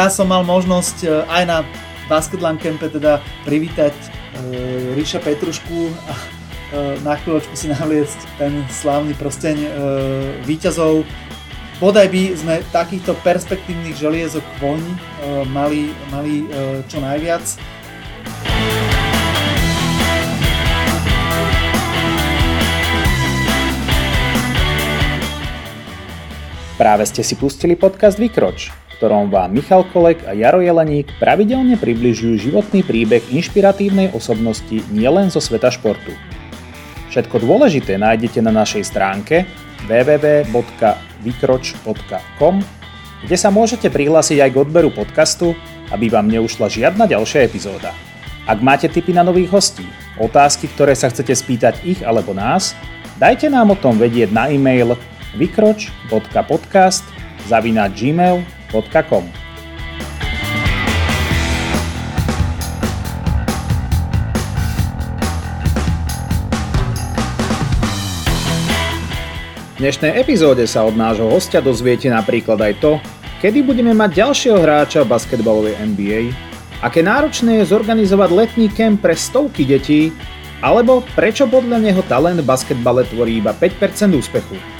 ja som mal možnosť aj na Basketland Campe teda privítať Ríša Petrušku a na chvíľočku si navliecť ten slávny prsteň víťazov. Bodaj by sme takýchto perspektívnych želiezok vojny mali, mali čo najviac. Práve ste si pustili podcast Vykroč, ktorom vám Michal Kolek a Jaro Jeleník pravidelne približujú životný príbeh inšpiratívnej osobnosti nielen zo sveta športu. Všetko dôležité nájdete na našej stránke www.vykroč.com, kde sa môžete prihlásiť aj k odberu podcastu, aby vám neušla žiadna ďalšia epizóda. Ak máte tipy na nových hostí, otázky, ktoré sa chcete spýtať ich alebo nás, dajte nám o tom vedieť na e-mail vykroč.podcast zavináč gmail.com V dnešnej epizóde sa od nášho hostia dozviete napríklad aj to, kedy budeme mať ďalšieho hráča v basketbalovej NBA, aké náročné je zorganizovať letný kemp pre stovky detí, alebo prečo podľa neho talent v basketbale tvorí iba 5% úspechu.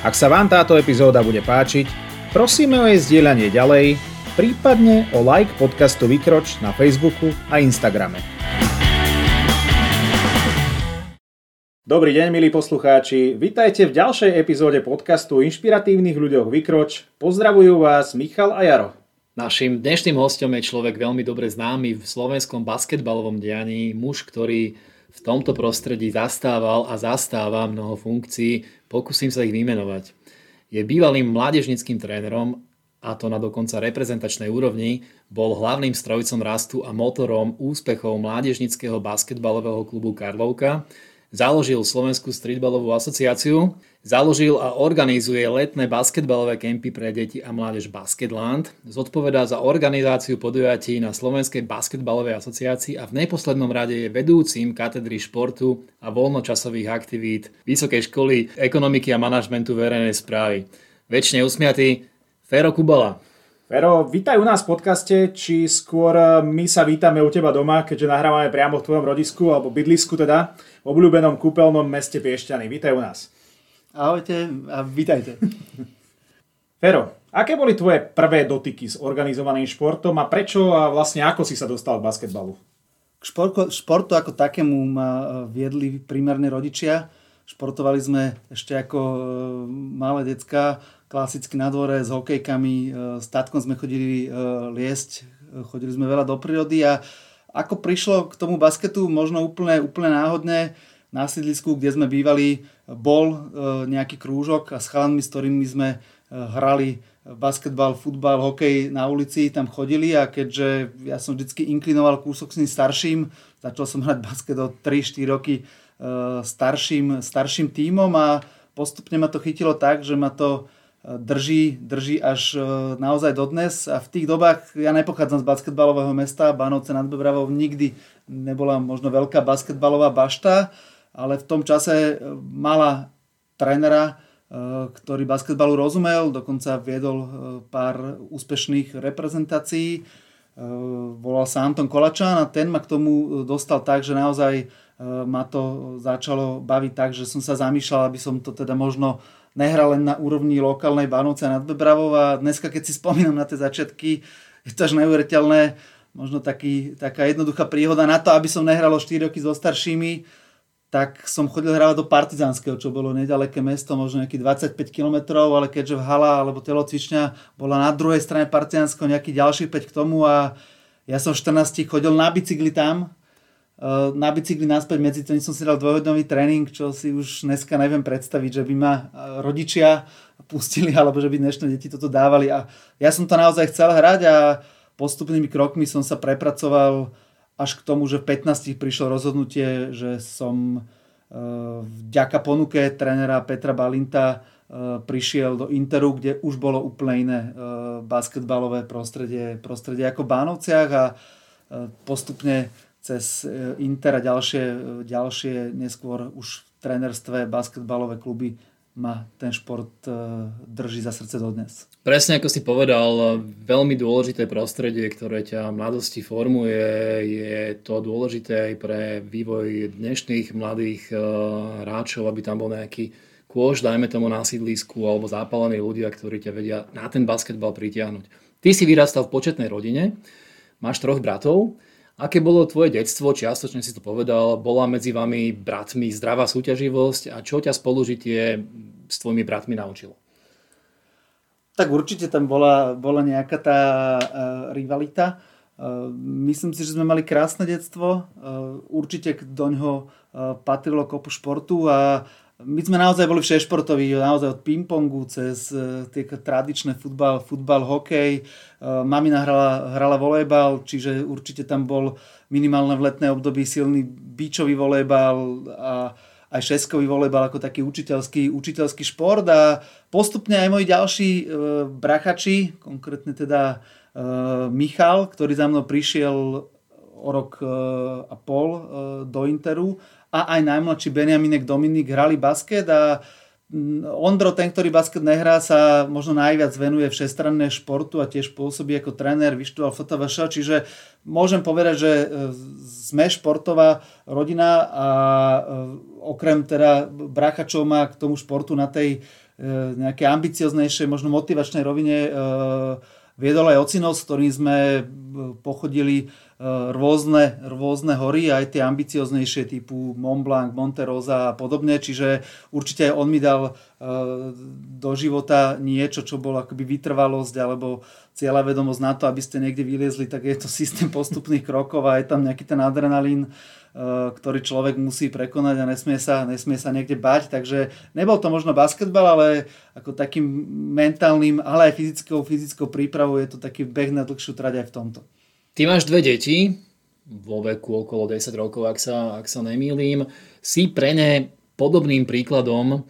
Ak sa vám táto epizóda bude páčiť, prosíme o jej zdieľanie ďalej, prípadne o like podcastu Vykroč na Facebooku a Instagrame. Dobrý deň, milí poslucháči. Vítajte v ďalšej epizóde podcastu Inšpiratívnych ľuďoch Vykroč. Pozdravujú vás Michal a Jaro. Našim dnešným hostom je človek veľmi dobre známy v slovenskom basketbalovom dianí, muž, ktorý v tomto prostredí zastával a zastáva mnoho funkcií, pokúsim sa ich vymenovať. Je bývalým mládežnickým trénerom, a to na dokonca reprezentačnej úrovni, bol hlavným strojcom rastu a motorom úspechov mládežnického basketbalového klubu Karlovka, Založil Slovenskú streetballovú asociáciu, založil a organizuje letné basketbalové kempy pre deti a mládež Basketland, zodpovedá za organizáciu podujatí na Slovenskej basketbalovej asociácii a v neposlednom rade je vedúcim katedry športu a voľnočasových aktivít Vysokej školy ekonomiky a manažmentu verejnej správy. Večne usmiatý Fero Kubala. Fero, vítaj u nás v podcaste, či skôr eh, my sa vítame u teba doma, keďže nahrávame priamo v tvojom rodisku, alebo bydlisku teda, v obľúbenom kúpeľnom meste Piešťany. Vítaj u nás. Ahojte a vítajte. Fero, aké boli tvoje prvé dotyky s organizovaným športom a prečo a vlastne ako si sa dostal k basketbalu? K športu, športu ako takému ma eh, viedli primárne rodičia. Športovali sme ešte ako eh, malé decka klasicky na dvore s hokejkami. E, s tatkom sme chodili e, liesť, e, chodili sme veľa do prírody a ako prišlo k tomu basketu, možno úplne, úplne náhodne, na sídlisku, kde sme bývali, bol nejaký krúžok a s chalanmi, s ktorými sme hrali basketbal, futbal, hokej na ulici, tam chodili a keďže ja som vždy inklinoval kúsok s tým starším, začal som hrať basket o 3-4 roky starším, starším tímom a postupne ma to chytilo tak, že ma to drží, drží až e, naozaj dodnes a v tých dobách, ja nepochádzam z basketbalového mesta, Banovce nad Bebravou nikdy nebola možno veľká basketbalová bašta, ale v tom čase e, mala trénera, e, ktorý basketbalu rozumel, dokonca viedol pár úspešných reprezentácií. Volal sa Anton Kolačan a ten ma k tomu dostal tak, že naozaj ma to začalo baviť tak, že som sa zamýšľal, aby som to teda možno nehral len na úrovni lokálnej Bánovce nad Bebravou a dneska, keď si spomínam na tie začiatky, je to až neuveriteľné, možno taký, taká jednoduchá príhoda na to, aby som nehral o 4 roky so staršími, tak som chodil hrávať do Partizánskeho, čo bolo nedaleké mesto, možno nejakých 25 km, ale keďže v hala alebo telocvičňa bola na druhej strane Partizánskeho nejaký ďalší 5 k tomu a ja som v 14 chodil na bicykli tam, na bicykli naspäť medzi tým som si dal dvojhodnový tréning, čo si už dneska neviem predstaviť, že by ma eh, rodičia pustili, alebo že by dnešné deti toto dávali. A ja som to naozaj chcel hrať a postupnými krokmi som sa prepracoval až k tomu, že v 15 prišlo rozhodnutie, že som eh, vďaka ponuke trénera Petra Balinta prišiel do Interu, kde už bolo úplne iné basketbalové prostredie, prostredie ako v Bánovciach a postupne cez e, Inter a ďalšie, e, ďalšie neskôr už v trénerstve basketbalové kluby ma ten šport e, drží za srdce dodnes. Presne ako si povedal, veľmi dôležité prostredie, ktoré ťa v mladosti formuje, je to dôležité aj pre vývoj dnešných mladých hráčov, aby tam bol nejaký kôž, dajme tomu na sídlisku, alebo zápalení ľudia, ktorí ťa vedia na ten basketbal pritiahnuť. Ty si vyrastal v početnej rodine, máš troch bratov. Aké bolo tvoje detstvo, čiastočne si to povedal, bola medzi vami bratmi zdravá súťaživosť a čo ťa spolužitie s tvojimi bratmi naučilo? Tak určite tam bola, bola nejaká tá uh, rivalita. Uh, myslím si, že sme mali krásne detstvo. Uh, určite do ňoho uh, patrilo kopu športu a my sme naozaj boli všešportoví, naozaj od pingpongu cez uh, tie tradičné futbal, futbal, hokej. Uh, mamina hrala, hrala volejbal, čiže určite tam bol minimálne v letné období silný bíčový volejbal a aj šeskový volejbal ako taký učiteľský, učiteľský šport a postupne aj moji ďalší e, brachači, konkrétne teda e, Michal, ktorý za mnou prišiel o rok e, a pol e, do Interu a aj najmladší Benjaminek Dominik hrali basket a Mm, Ondro, ten, ktorý basket nehrá, sa možno najviac venuje všestranné športu a tiež pôsobí ako tréner, vyštudoval FTVŠ, čiže môžem povedať, že e, sme športová rodina a e, okrem teda bráchačov má k tomu športu na tej e, nejakej ambicioznejšej, možno motivačnej rovine viedol aj ocinov, s ktorým sme pochodili rôzne, rôzne hory, aj tie ambicioznejšie typu Mont Blanc, Monte Rosa a podobne, čiže určite aj on mi dal e, do života niečo, čo bolo akoby vytrvalosť alebo cieľa vedomosť na to, aby ste niekde vyliezli, tak je to systém postupných krokov a je tam nejaký ten adrenalín, e, ktorý človek musí prekonať a nesmie sa, nesmie sa niekde bať. Takže nebol to možno basketbal, ale ako takým mentálnym, ale aj fyzickou, fyzickou prípravou je to taký beh na dlhšiu trať aj v tomto. Ty máš dve deti, vo veku okolo 10 rokov, ak sa, ak sa nemýlim. Si pre ne podobným príkladom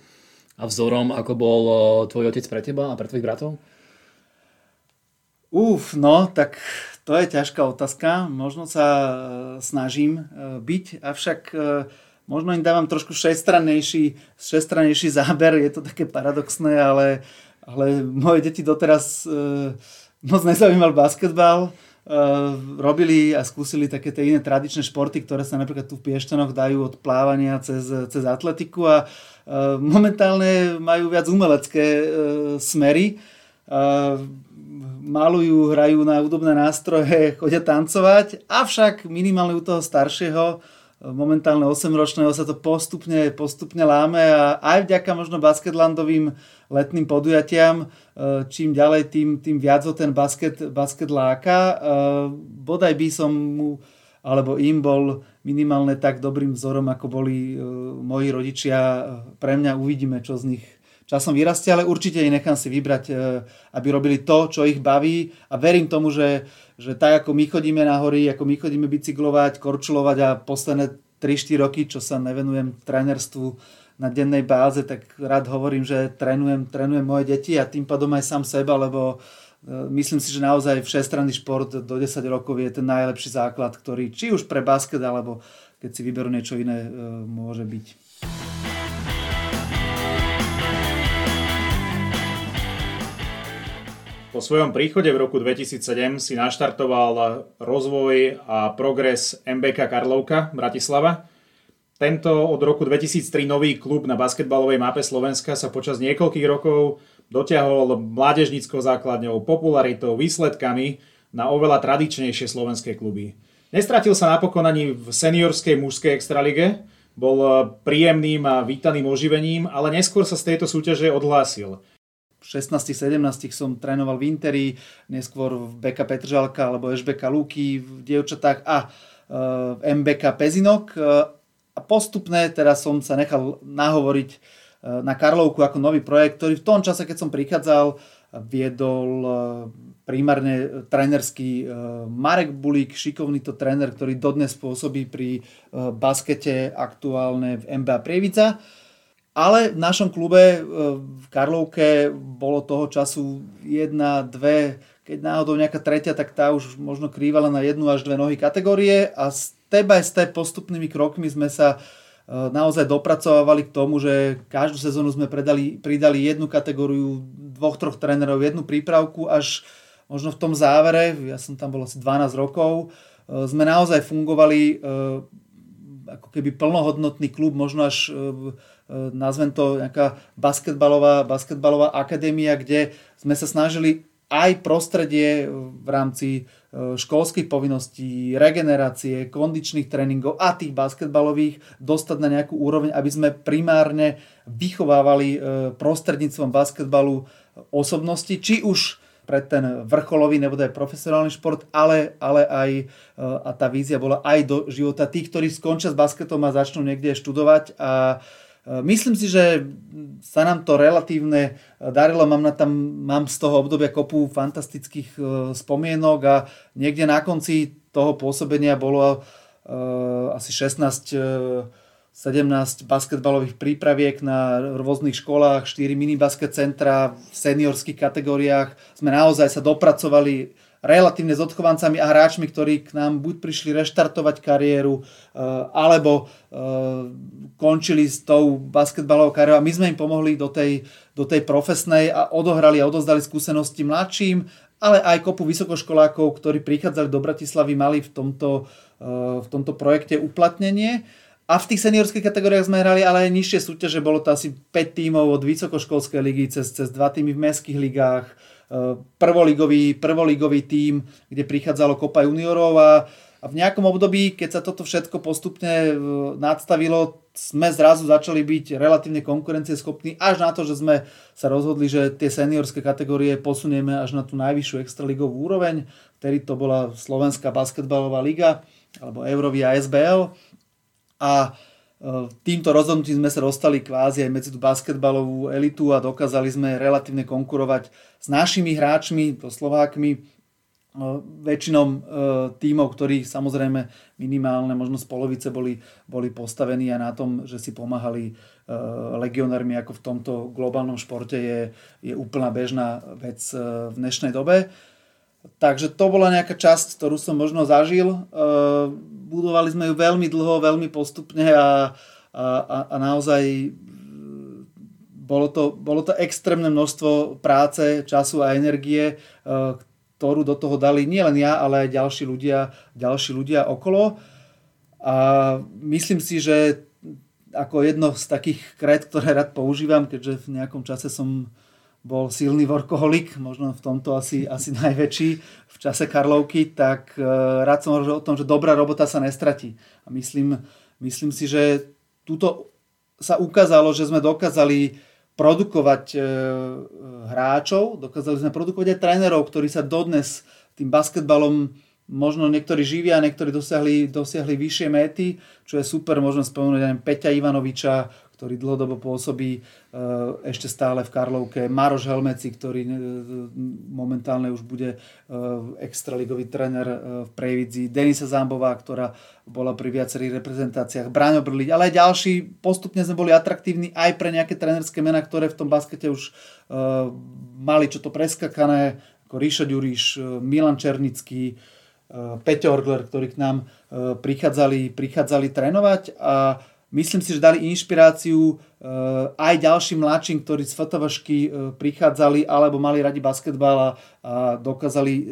a vzorom, ako bol eh, tvoj otec pre teba a pre tvojich bratov? Uf, no, tak to je ťažká otázka. Možno sa eh, snažím eh, byť, avšak možno im dávam trošku všestrannejší, všestrannejší záber. Je to také paradoxné, ale, ale moje deti doteraz moc nezaujímal basketbal robili a skúsili také tie iné tradičné športy, ktoré sa napríklad tu v Piešťanoch dajú od plávania cez, cez atletiku a eh, momentálne majú viac umelecké eh, smery. Malujú, hrajú na údobné nástroje, chodia tancovať, avšak minimálne u toho staršieho momentálne 8-ročného sa to postupne, postupne láme a aj vďaka možno basketlandovým letným podujatiam, e, čím ďalej, tým, tým viac ho ten basket, basket láka. E, bodaj by som mu alebo im bol minimálne tak dobrým vzorom, ako boli e, moji rodičia. Pre mňa uvidíme, čo z nich časom vyrastie, ale určite ich nechám si vybrať, aby robili to, čo ich baví a verím tomu, že že tak ako my chodíme na hory, ako my chodíme bicyklovať, korčulovať a posledné 3-4 roky, čo sa nevenujem trénerstvu na dennej báze, tak rád hovorím, že trénujem, trénujem moje deti a tým pádom aj sám seba, lebo e, myslím si, že naozaj všestranný šport do 10 rokov je ten najlepší základ, ktorý či už pre basket, alebo keď si vyberú niečo iné, e, môže byť. Po svojom príchode v roku 2007 si naštartoval rozvoj a progres MBK Karlovka Bratislava. Tento od roku 2003 nový klub na basketbalovej mape Slovenska sa počas niekoľkých rokov dotiahol mládežníckou základňou, popularitou, výsledkami na oveľa tradičnejšie slovenské kluby. Nestratil sa napokon ani v seniorskej mužskej extralige, bol príjemným a vítaným oživením, ale neskôr sa z tejto súťaže odhlásil. 16-17 som trénoval v Interi, neskôr v BK Petržalka alebo Ešbeka Luky v dievčatách a v e, MBK Pezinok. E, a postupne teraz som sa nechal nahovoriť e, na Karlovku ako nový projekt, ktorý v tom čase, keď som prichádzal, viedol primárne trénerský Marek Bulík, šikovný to tréner, ktorý dodnes pôsobí pri baskete aktuálne v MBA Prievica. Ale v našom klube e, v Karlovke bolo toho času jedna, dve, keď náhodou nejaká tretia, tak tá už možno krývala na jednu až dve nohy kategórie a step by step postupnými krokmi sme sa naozaj dopracovali k tomu, že každú sezónu sme predali, pridali jednu kategóriu, dvoch, troch trénerov, jednu prípravku, až možno v tom závere, ja som tam bol asi 12 rokov, sme naozaj fungovali ako keby plnohodnotný klub, možno až nazvem to nejaká basketbalová, basketbalová akadémia, kde sme sa snažili aj prostredie v rámci e, školských povinností, regenerácie, kondičných tréningov a tých basketbalových dostať na nejakú úroveň, aby sme primárne vychovávali e, prostredníctvom basketbalu osobnosti, či už pre ten vrcholový nebo aj profesionálny šport, ale, ale aj a tá vízia bola aj do života tých, ktorí skončia s basketom a začnú niekde študovať a myslím si, že sa nám to relatívne darilo. Mám, na tam, mám z toho obdobia kopu fantastických e, spomienok a niekde na konci toho pôsobenia bolo uh, asi 16 17 basketbalových prípraviek na rôznych školách, 4 minibasket centra v seniorských kategóriách. Sme naozaj sa dopracovali relatívne s odchovancami a hráčmi, ktorí k nám buď prišli reštartovať kariéru, eh, alebo eh, končili s tou basketbalovou kariérou a my sme im pomohli do tej, do tej profesnej a odohrali a odozdali skúsenosti mladším, ale aj kopu vysokoškolákov, ktorí prichádzali do Bratislavy, mali v tomto, eh, v tomto projekte uplatnenie. A v tých seniorských kategóriách sme hrali ale aj nižšie súťaže, bolo to asi 5 tímov od vysokoškolskej ligy cez, cez 2 týmy v mestských ligách, prvoligový, prvoligový tím, kde prichádzalo kopa juniorov a, a v nejakom období, keď sa toto všetko postupne e, nadstavilo, sme zrazu začali byť relatívne konkurencieschopní až na to, že sme sa rozhodli, že tie seniorské kategórie posunieme až na tú najvyššiu extraligovú úroveň. Vtedy to bola Slovenská basketbalová liga alebo Eurovia SBL. A Týmto rozhodnutím sme sa dostali kvázi aj medzi tú basketbalovú elitu a dokázali sme relatívne konkurovať s našimi hráčmi, to Slovákmi, väčšinou e, tímov, ktorí samozrejme minimálne, možno z polovice boli, boli postavení aj na tom, že si pomáhali e, legionármi, ako v tomto globálnom športe je, je úplná bežná vec e, v dnešnej dobe. Takže to bola nejaká časť, ktorú som možno zažil. E, budovali sme ju veľmi dlho, veľmi postupne a, a, a naozaj bolo to, bolo to extrémne množstvo práce, času a energie, e, ktorú do toho dali nielen ja, ale aj ďalší ľudia, ďalší ľudia okolo. A myslím si, že ako jedno z takých kret, ktoré rád používam, keďže v nejakom čase som bol silný workoholik, možno v tomto asi, asi najväčší v čase Karlovky, tak uh, rád som hovoril o tom, že dobrá robota sa nestratí. A myslím, myslím si, že túto sa ukázalo, že sme dokázali produkovať uh, hráčov, dokázali sme produkovať aj trénerov, ktorí sa dodnes tým basketbalom možno niektorí živia, niektorí dosiahli, dosiahli vyššie méty, čo je super, môžeme spomenúť aj Peťa Ivanoviča, ktorý dlhodobo pôsobí e, ešte stále v Karlovke. Maroš Helmeci, ktorý e, momentálne už bude e, extraligový tréner v Prejvidzi. Denisa Zambová, ktorá bola pri viacerých reprezentáciách. Braňo Brliť, ale aj ďalší. Postupne sme boli atraktívni aj pre nejaké trénerské mená, ktoré v tom baskete už mali čo to preskakané, ako Ríšo Ďuriš, Milan Černický, Peťo Orgler, ktorí k nám prichádzali, prichádzali trénovať a Myslím si, že dali inšpiráciu eh, aj ďalším mladším, ktorí z fotovašky eh, prichádzali alebo mali radi basketbal a dokázali eh,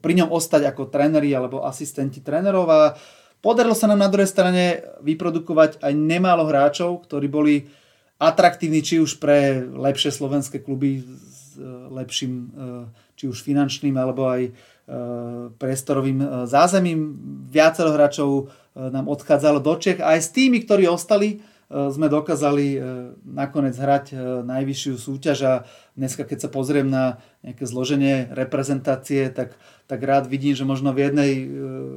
pri ňom ostať ako tréneri alebo asistenti trénerov. A podarilo sa nám na druhej strane vyprodukovať aj nemálo hráčov, ktorí boli atraktívni či už pre lepšie slovenské kluby s lepším či už finančným alebo aj priestorovým zázemím. Viacero hráčov E, nám odchádzalo do Čech. A aj s tými, ktorí ostali, sme dokázali nakoniec hrať najvyššiu súťaž a dneska, keď sa pozriem na nejaké zloženie reprezentácie, tak, tak rád vidím, že možno v jednej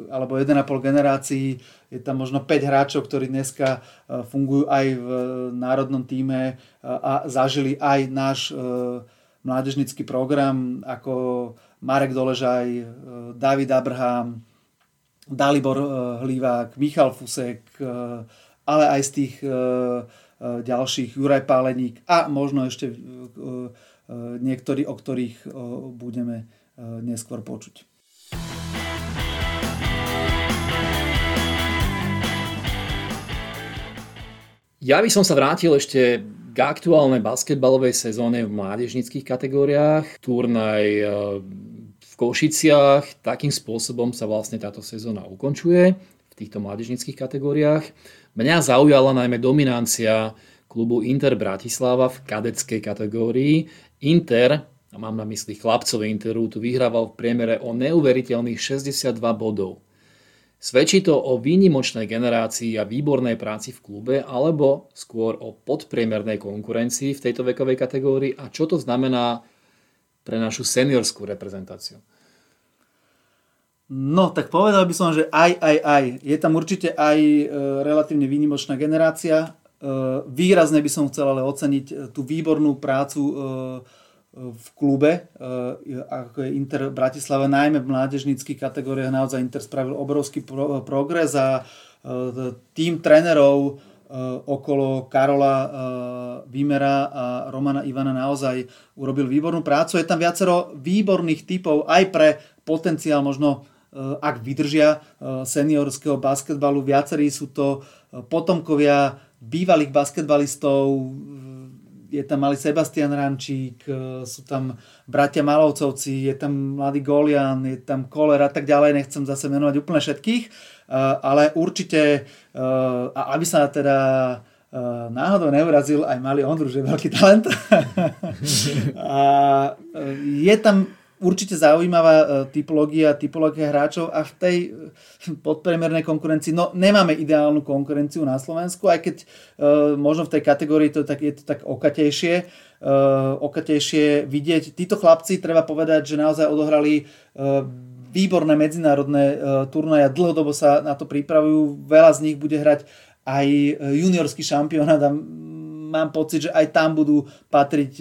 alebo 1,5 generácii je tam možno 5 hráčov, ktorí dneska fungujú aj v národnom týme a zažili aj náš mládežnický program ako Marek Doležaj, David Abraham, Dalibor eh, Hlivák, Michal Fusek, eh, ale aj z tých ďalších Juraj Páleník a možno ešte niektorí, o ktorých budeme neskôr počuť. Ja by som sa vrátil ešte k aktuálnej basketbalovej sezóne v mládežnických kategóriách. Turnaj e, v Košiciach. Takým spôsobom sa vlastne táto sezóna ukončuje v týchto mládežnických kategóriách. Mňa zaujala najmä dominancia klubu Inter Bratislava v kadeckej kategórii. Inter, a mám na mysli chlapcov Interu, tu vyhrával v priemere o neuveriteľných 62 bodov. Svedčí to o výnimočnej generácii a výbornej práci v klube, alebo skôr o podpriemernej konkurencii v tejto vekovej kategórii a čo to znamená pre našu seniorskú reprezentáciu? No, tak povedal by som, že aj, aj, aj. Je tam určite aj e, relatívne výnimočná generácia. E, výrazne by som chcel ale oceniť e, tú výbornú prácu e, v klube, eh, ako je Inter Bratislava, najmä v mládežnických kategóriách naozaj Inter spravil obrovský progres a eh, tým trénerov eh, okolo Karola Vimera a Romana Ivana naozaj urobil výbornú prácu. Je tam viacero výborných typov aj pre potenciál možno ak vydržia seniorského basketbalu. Viacerí sú to potomkovia bývalých basketbalistov, je tam malý Sebastian Rančík, e, sú tam bratia Malovcovci, je tam mladý Golian, je tam Koler a tak ďalej, nechcem zase menovať úplne všetkých, e, ale určite, e, a aby sa teda náhodou neurazil aj malý Ondru, že je veľký talent. a je tam určite zaujímavá e, typológia, typológia hráčov a v tej e, podpriemernej konkurencii, no nemáme ideálnu konkurenciu na Slovensku, aj keď uh, možno v tej kategórii to tak, je to tak okatejšie, okatejšie vidieť. Títo chlapci, treba povedať, že naozaj odohrali výborné medzinárodné turnaje, dlhodobo sa na to pripravujú, veľa z nich bude hrať aj juniorský šampionát a mám pocit, že aj tam budú patriť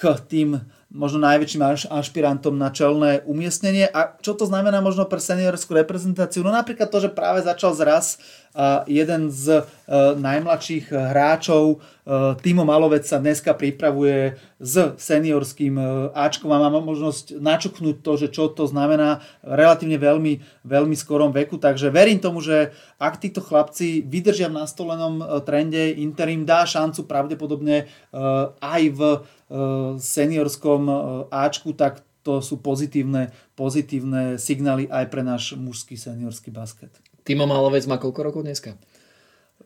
k tým možno najväčším ašpirantom na čelné umiestnenie. A čo to znamená možno pre seniorskú reprezentáciu? No napríklad to, že práve začal zraz jeden z najmladších hráčov, e, Timo Malovec sa dneska pripravuje s seniorským Ačkom a má možnosť načuknúť to, že čo to znamená relatívne veľmi, veľmi skorom veku. Takže verím tomu, že ak títo chlapci vydržia v nastolenom trende, Interim dá šancu pravdepodobne aj v seniorskom Ačku, tak to sú pozitívne, pozitívne signály aj pre náš mužský seniorský basket. Timo Malovec má koľko rokov dneska?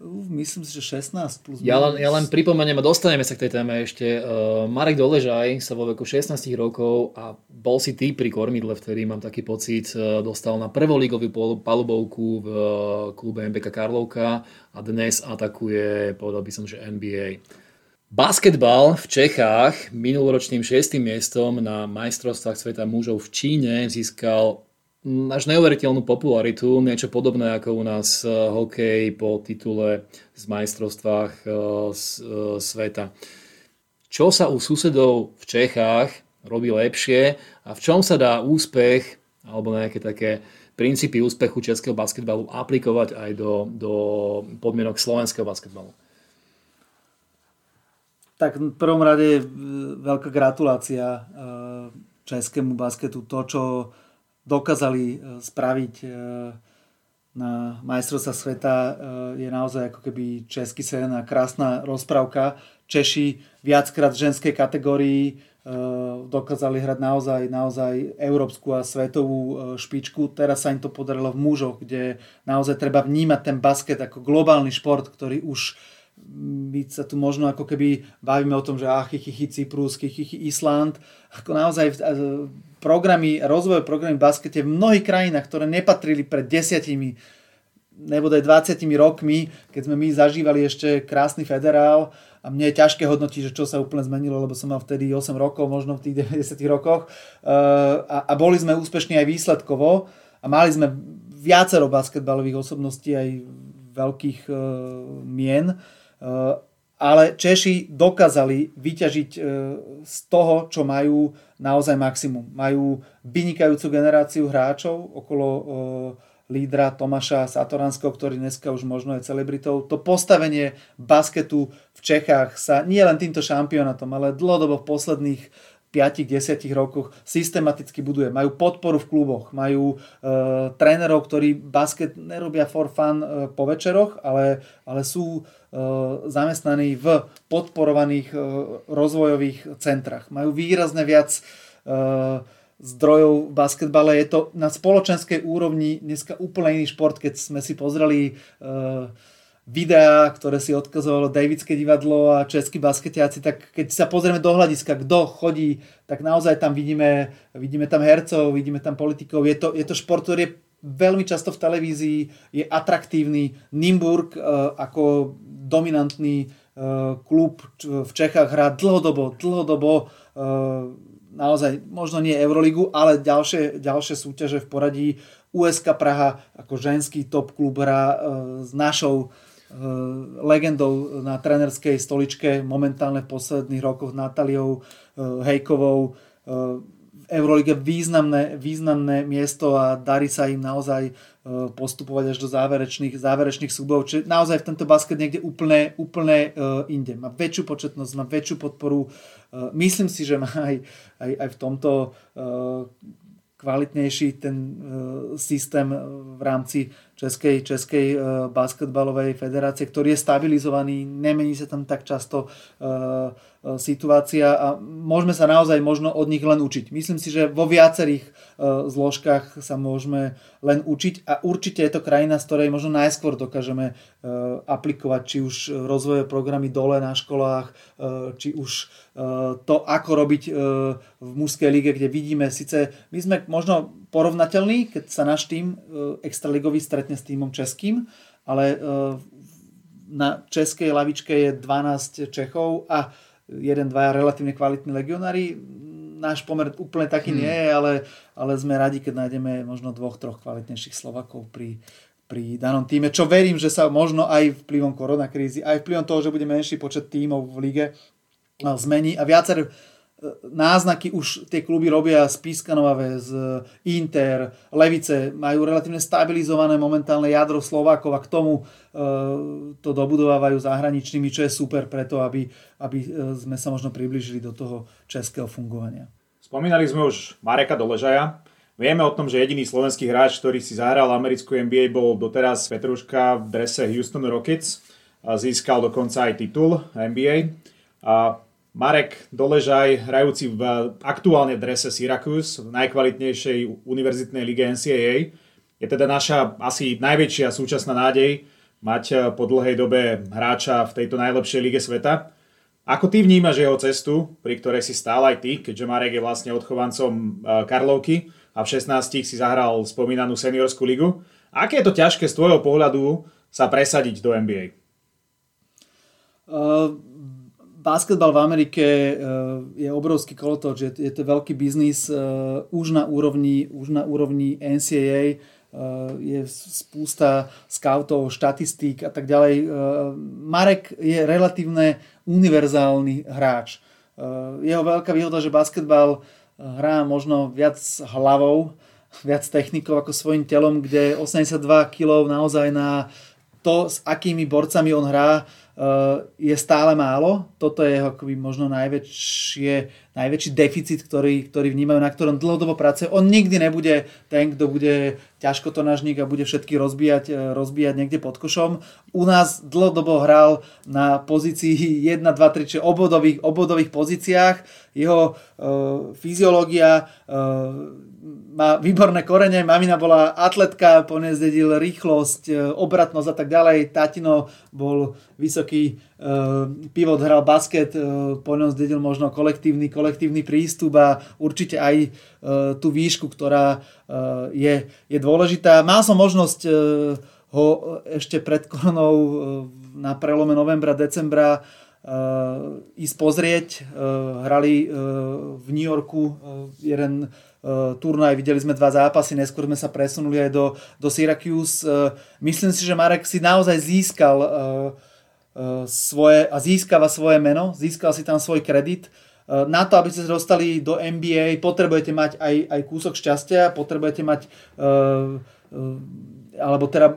Myslím si, že 16 plus ja len, ja len pripomeniem a dostaneme sa k tej téme ešte. Uh, Marek Doležaj sa vo veku 16 rokov a bol si ty pri kormidle, vtedy mám taký pocit, uh, dostal na prvolígovú palubovku v uh, klube MBK Karlovka a dnes atakuje, povedal by som, že NBA. Basketbal v Čechách minuloročným 6. miestom na majstrovstvách sveta mužov v Číne získal až neuveriteľnú popularitu, niečo podobné ako u nás eh, hokej po titule z majstrovstvách eh, eh, sveta. Čo sa u susedov v Čechách robí lepšie a v čom sa dá úspech alebo nejaké také princípy úspechu českého basketbalu aplikovať aj do, do podmienok slovenského basketbalu? Tak v prvom rade veľká gratulácia českému basketu. To, čo dokázali e, spraviť e, na majstrovstva sveta e, je naozaj ako keby český sen a krásna rozprávka. Češi viackrát v ženskej kategórii dokázali hrať naozaj, naozaj európsku a svetovú špičku. Teraz sa im to podarilo v mužoch, kde naozaj treba vnímať ten basket ako globálny šport, ktorý už my sa tu možno ako keby bavíme o tom, že ach, chichy Cyprus, chichy Island. Ako naozaj programy, rozvoj programy v baskete v mnohých krajinách, ktoré nepatrili pred desiatimi nebo aj 20 rokmi, keď sme my zažívali ešte krásny federál a mne je ťažké hodnotiť, že čo sa úplne zmenilo, lebo som mal vtedy 8 rokov, možno v tých 90 rokoch eh, a, a boli sme úspešní aj výsledkovo a mali sme viacero basketbalových osobností aj veľkých uh, mien Eh, ale Češi dokázali vyťažiť eh, z toho, čo majú naozaj maximum. Majú vynikajúcu generáciu hráčov okolo eh, lídra Tomáša Satoranského, ktorý dneska už možno je celebritou. To postavenie basketu v Čechách sa nie len týmto šampionátom, ale dlhodobo v posledných 5-10 rokoch systematicky buduje. Majú podporu v kluboch, majú uh, trénerov, ktorí basket nerobia for fun uh, po večeroch, ale, ale sú zamestnaní v podporovaných uh, rozvojových centrách. Majú výrazne viac uh, zdrojov v basketbale. Je to na spoločenskej úrovni dneska úplne iný šport, keď sme si pozreli videá, ktoré si odkazovalo Davidské divadlo a českí basketiaci, tak keď sa pozrieme do hľadiska, kto chodí, tak naozaj tam vidíme, vidíme tam hercov, vidíme tam politikov. Je to, je to šport, ktorý je veľmi často v televízii, je atraktívny. Nimburg uh, ako dominantný uh, klub v Čechách hrá dlhodobo, dlhodobo uh, naozaj možno nie Euroligu, ale ďalšie, ďalšie súťaže v poradí. USK Praha ako ženský top klub hrá s našou legendou na trenerskej stoličke momentálne v posledných rokoch Nataliou eh, Hejkovou v Eurolige významné, významné miesto a darí sa im naozaj postupovať až do záverečných, záverečných súbov. Čiže naozaj v tento basket niekde úplne, úplne inde. Má väčšiu početnosť, má väčšiu podporu. Myslím si, že má aj, aj, aj v tomto kvalitnejší ten systém v rámci Českej, Českej uh, basketbalovej federácie, ktorý je stabilizovaný, nemení sa tam tak často uh, E, situácia a môžeme sa naozaj možno od nich len učiť. Myslím si, že vo viacerých e, zložkách sa môžeme len učiť a určite je to krajina, z ktorej možno najskôr dokážeme e, aplikovať či už rozvojové programy dole na školách, či už to, ako robiť v mužskej lige, kde vidíme, síce my sme možno porovnateľní, keď sa náš tým extraligový stretne s týmom českým, ale na českej lavičke je 12 Čechov a jeden, dvaja relatívne kvalitní legionári. Náš pomer úplne taký hmm. nie je, ale, ale sme radi, keď nájdeme možno dvoch, troch kvalitnejších Slovakov pri, pri danom týme, čo verím, že sa možno aj vplyvom koronakrízy, aj vplyvom toho, že bude menší počet tímov v lige zmení a viacer náznaky už tie kluby robia z Pískanové, z Inter, Levice, majú relatívne stabilizované momentálne jadro Slovákov a k tomu e, to dobudovávajú zahraničnými, čo je super preto, aby, aby e, sme sa možno približili do toho českého fungovania. Spomínali sme už Mareka Doležaja. Vieme o tom, že jediný slovenský hráč, ktorý si zahral americkú NBA, bol doteraz Petruška v drese Houston Rockets. Získal dokonca aj titul NBA. A Marek Doležaj, hrajúci v aktuálne drese Syracuse, v najkvalitnejšej univerzitnej lige NCAA, je teda naša asi najväčšia súčasná nádej mať eh, po dlhej dobe hráča v tejto najlepšej lige sveta. Ako ty vnímaš jeho cestu, pri ktorej si stál aj ty, keďže Marek je vlastne odchovancom eh, Karlovky a v 16 si zahral spomínanú seniorskú ligu? Aké je to ťažké z tvojho pohľadu sa presadiť do NBA? Uh eh, basketbal v Amerike eh, je obrovský kolotoč, je, je to veľký biznis eh, už na úrovni, už na úrovni NCAA, eh, je spústa scoutov, štatistík a tak ďalej. Marek je relatívne univerzálny hráč. Jeho veľká výhoda, že basketbal hrá možno viac hlavou, viac technikou ako svojim telom, kde 82 kg naozaj na to, s akými borcami on hrá, je stále málo. Toto je akoby možno najväčšie, najväčší deficit, ktorý, ktorý vnímajú, na ktorom dlhodobo pracuje. On nikdy nebude ten, kto bude ťažko to nažník a bude všetky rozbíjať, eh, rozbíjať niekde pod košom. U nás dlhodobo hral na pozícii 1, 2, 3, čiže obodových, obodových pozíciách. Jeho uh, fyziológia uh, má výborné korene, mamina bola atletka, po nej zdedil rýchlosť, e, obratnosť a tak ďalej. Tatino bol vysoký uh, pivot, hral basket, uh, po ňom zdedil možno kolektívny, kolektívny prístup a určite aj uh, tú výšku, ktorá uh, je, je dôležitá. Mal som možnosť uh, ho ešte pred koronou uh, na prelome novembra, decembra uh, ísť pozrieť. Uh, hrali uh, v New Yorku uh, jeden turnaj, videli sme dva zápasy, neskôr sme sa presunuli aj do, do Syracuse. Myslím si, že Marek si naozaj získal svoje, a získava svoje meno, získal si tam svoj kredit. Na to, aby ste sa dostali do NBA, potrebujete mať aj, aj kúsok šťastia, potrebujete mať uh, uh, alebo teda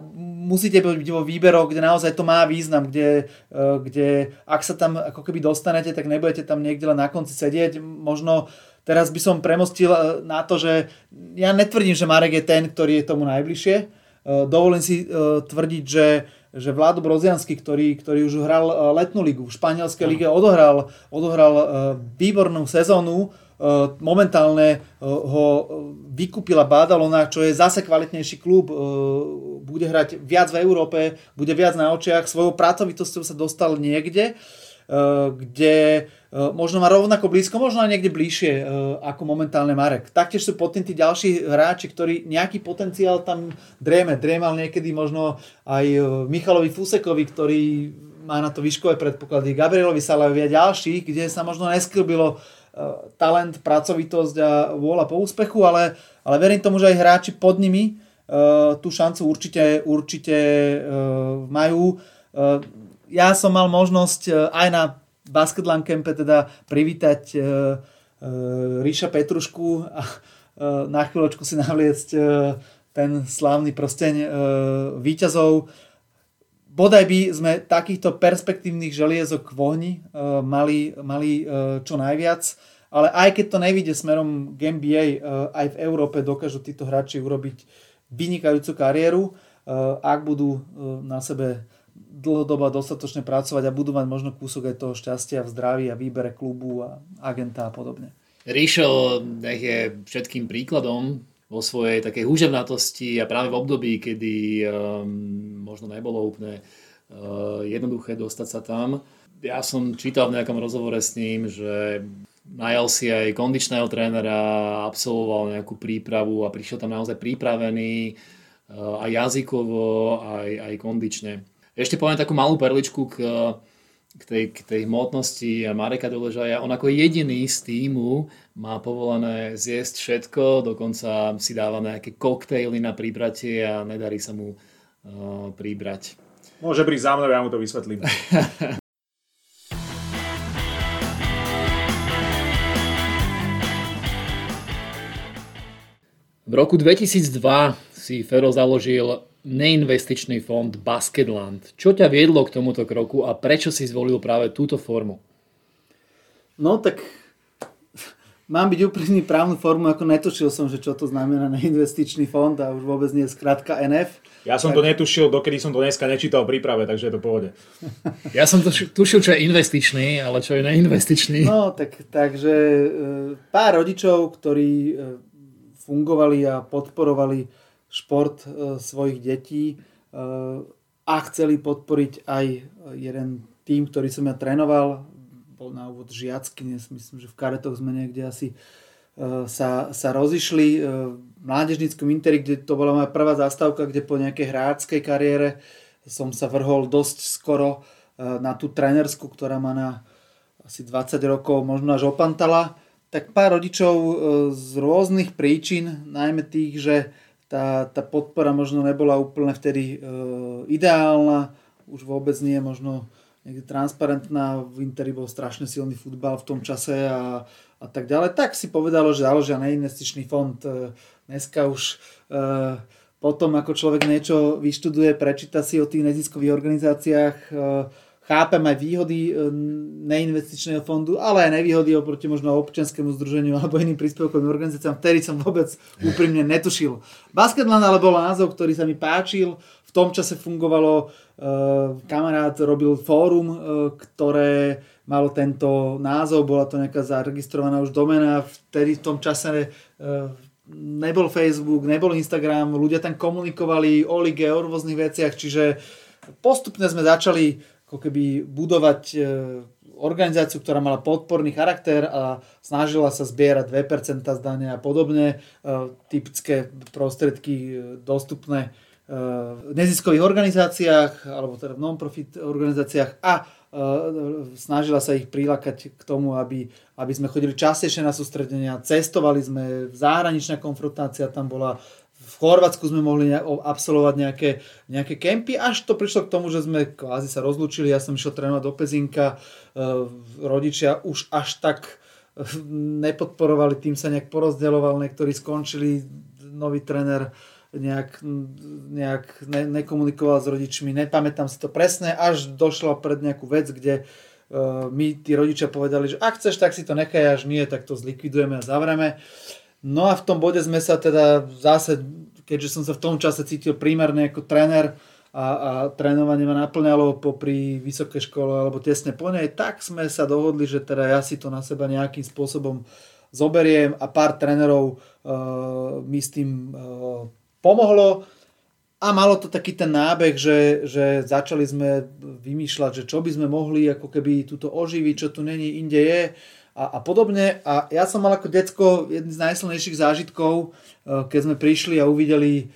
musíte byť vo výberoch, kde naozaj to má význam, kde, kde ak sa tam ako keby dostanete, tak nebudete tam niekde len na konci sedieť. Možno teraz by som premostil na to, že ja netvrdím, že Marek je ten, ktorý je tomu najbližšie. Dovolím si tvrdiť, že že Vládo Broziansky, ktorý, ktorý už hral letnú ligu, v španielskej lige odohral, odohral výbornú sezónu, Eh, momentálne ho vykúpila Badalona, čo je zase kvalitnejší klub, bude hrať viac v Európe, bude viac na očiach, svojou pracovitosťou sa dostal niekde, kde možno má rovnako blízko, možno aj niekde bližšie ako momentálne Marek. Taktiež sú potom tí ďalší hráči, ktorí nejaký potenciál tam dreme. Dremal niekedy možno aj Michalovi Fusekovi, ktorý má na to výškové predpoklady, Gabrielovi Salajovi a ďalších, kde sa možno nesklbilo Eh, talent, pracovitosť a vôľa po úspechu, ale, ale verím tomu, že aj hráči pod nimi tú šancu určite, určite majú. Ja som mal možnosť aj na Basketland Campe teda privítať uh, uh, Ríša Petrušku a uh, na chvíľočku si navliecť uh, ten slávny prsteň uh, výťazov bodaj by sme takýchto perspektívnych želiezok v ohni uh, mali, mali uh, čo najviac, ale aj keď to nevíde smerom k NBA, uh, aj v Európe dokážu títo hráči urobiť vynikajúcu kariéru, uh, ak budú uh, na sebe dlhodobo dostatočne pracovať a budú mať možno kúsok aj toho šťastia v zdraví a výbere klubu a agenta a podobne. Nech je všetkým príkladom vo svojej takej húževnatosti a práve v období, kedy um, možno nebolo úplne uh, jednoduché dostať sa tam. Ja som čítal v nejakom rozhovore s ním, že najal si aj kondičného trénera, absolvoval nejakú prípravu a prišiel tam naozaj pripravený uh, aj jazykovo, aj, aj kondične. Ešte poviem takú malú perličku k k tej, k tej hmotnosti Mareka Doležaja, on ako jediný z týmu má povolené zjesť všetko, dokonca si dáva nejaké koktejly na príbratie a nedarí sa mu uh, príbrať. Môže prísť za mnou, ja mu to vysvetlím. v roku 2002 si Fero založil neinvestičný fond Basketland. Čo ťa viedlo k tomuto kroku a prečo si zvolil práve túto formu? No tak mám byť úprimný právnu formu, ako netušil som, že čo to znamená neinvestičný fond a už vôbec nie je skratka NF. Ja som tak... to netušil, dokedy som to dneska nečítal v príprave, takže je to pohode. Ja som to tušil, čo je investičný, ale čo je neinvestičný. No, tak, takže e, pár rodičov, ktorí e, fungovali a podporovali šport e, svojich detí e, a chceli podporiť aj jeden tým, ktorý som ja trénoval. Bol na úvod žiacky, myslím, že v karetoch sme niekde asi e, sa, sa rozišli v mládežníckom Interi, kde to bola moja prvá zastávka, kde po nejakej hráčskej kariére som sa vrhol dosť skoro na tú trenersku, ktorá má na asi 20 rokov možno až opantala. Tak pár rodičov z rôznych príčin, najmä tých, že tá, tá podpora možno nebola úplne vtedy e, ideálna, už vôbec nie možno niekde transparentná, v Interi bol strašne silný futbal v tom čase a, a tak ďalej, tak si povedalo, že založia neinvestičný fond. E, dneska už e, potom, ako človek niečo vyštuduje, prečíta si o tých neziskových organizáciách, e, chápem aj výhody e, neinvestičného fondu, ale aj nevýhody oproti možno občianskému združeniu alebo iným príspevkovým organizáciám, vtedy som vôbec úprimne netušil. Basketland bol názov, ktorý sa mi páčil. V tom čase fungovalo, uh, kamarát robil fórum, uh, ktoré malo tento názov, bola to nejaká zaregistrovaná už domena, vtedy v tom čase nebol Facebook, nebol Instagram, ľudia tam komunikovali o lige, o rôznych veciach, čiže postupne sme začali ako keby budovať e, organizáciu, ktorá mala podporný charakter a snažila sa zbierať 2% zdania a podobne, e, typické prostriedky e, dostupné v neziskových organizáciách alebo teda v non-profit organizáciách a snažila sa ich prilákať k tomu, aby, aby sme chodili častejšie na sústredenia, cestovali sme, zahraničná konfrontácia tam bola, v Chorvátsku sme mohli absolvovať nejaké, nejaké kempy, až to prišlo k tomu, že sme kvázi sa rozlúčili, ja som išiel trénovať do Pezinka, e, rodičia už až tak nepodporovali, tým sa nejak porozdeľoval, niektorí skončili, nový tréner nejak, nejak ne, nekomunikoval s rodičmi, nepamätám si to presne, až došlo pred nejakú vec, kde uh, mi tí rodičia povedali, že ak chceš, tak si to nechaj, až nie, tak to zlikvidujeme a zavreme. No a v tom bode sme sa teda zase, keďže som sa v tom čase cítil primárne ako tréner a, a trénovanie ma naplňalo popri vysokej škole alebo tesne po nej, tak sme sa dohodli, že teda ja si to na seba nejakým spôsobom zoberiem a pár trénerov uh, mi s tým uh, pomohlo. A malo to taký ten nábeh, že, že začali sme vymýšľať, že čo by sme mohli ako keby túto oživiť, čo tu není, inde je a, a podobne. A ja som mal ako decko jedný z najsilnejších zážitkov, uh, keď sme prišli a uvideli